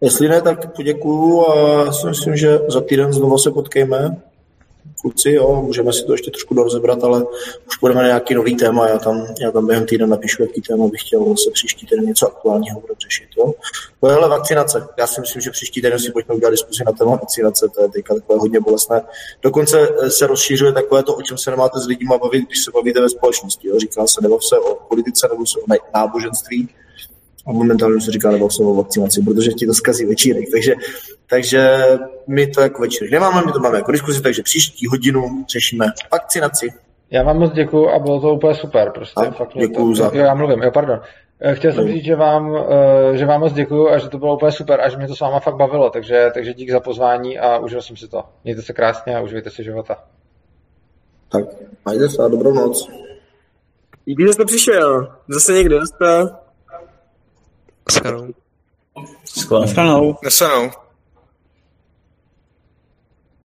Jestli ne, tak poděkuju a já si myslím, že za týden znovu se potkejme kluci, jo, můžeme si to ještě trošku dorozebrat, ale už budeme na nějaký nový téma, já tam, já tam během týdne napíšu, jaký téma bych chtěl se příští týden něco aktuálního budeme řešit. Jo. Tohle vakcinace. Já si myslím, že příští týden si pojďme udělat diskusi na téma vakcinace, to je teďka takové hodně bolestné. Dokonce eh, se rozšířuje takové to, o čem se nemáte s lidmi bavit, když se bavíte ve společnosti. Jo. Říká se, nebo se o politice, nebo se o náboženství, a momentálně se říká nebo o vakcinaci, protože ti to zkazí večírek. Takže, takže my to jako večírek nemáme, my to máme jako diskuzi, takže příští hodinu řešíme vakcinaci. Já vám moc děkuji a bylo to úplně super. Prostě, a, fakt děkuji to, za... Jo, já mluvím, jo, pardon. Eh, chtěl jsem říct, že vám, eh, že vám moc děkuji a že to bylo úplně super a že mě to s váma fakt bavilo, takže, takže dík za pozvání a užil jsem si to. Mějte se krásně a užijte si života. Tak, majte se a dobrou noc. Díky, že jste přišel. Zase někde, Ficaram. Ficaram. Não ficaram não.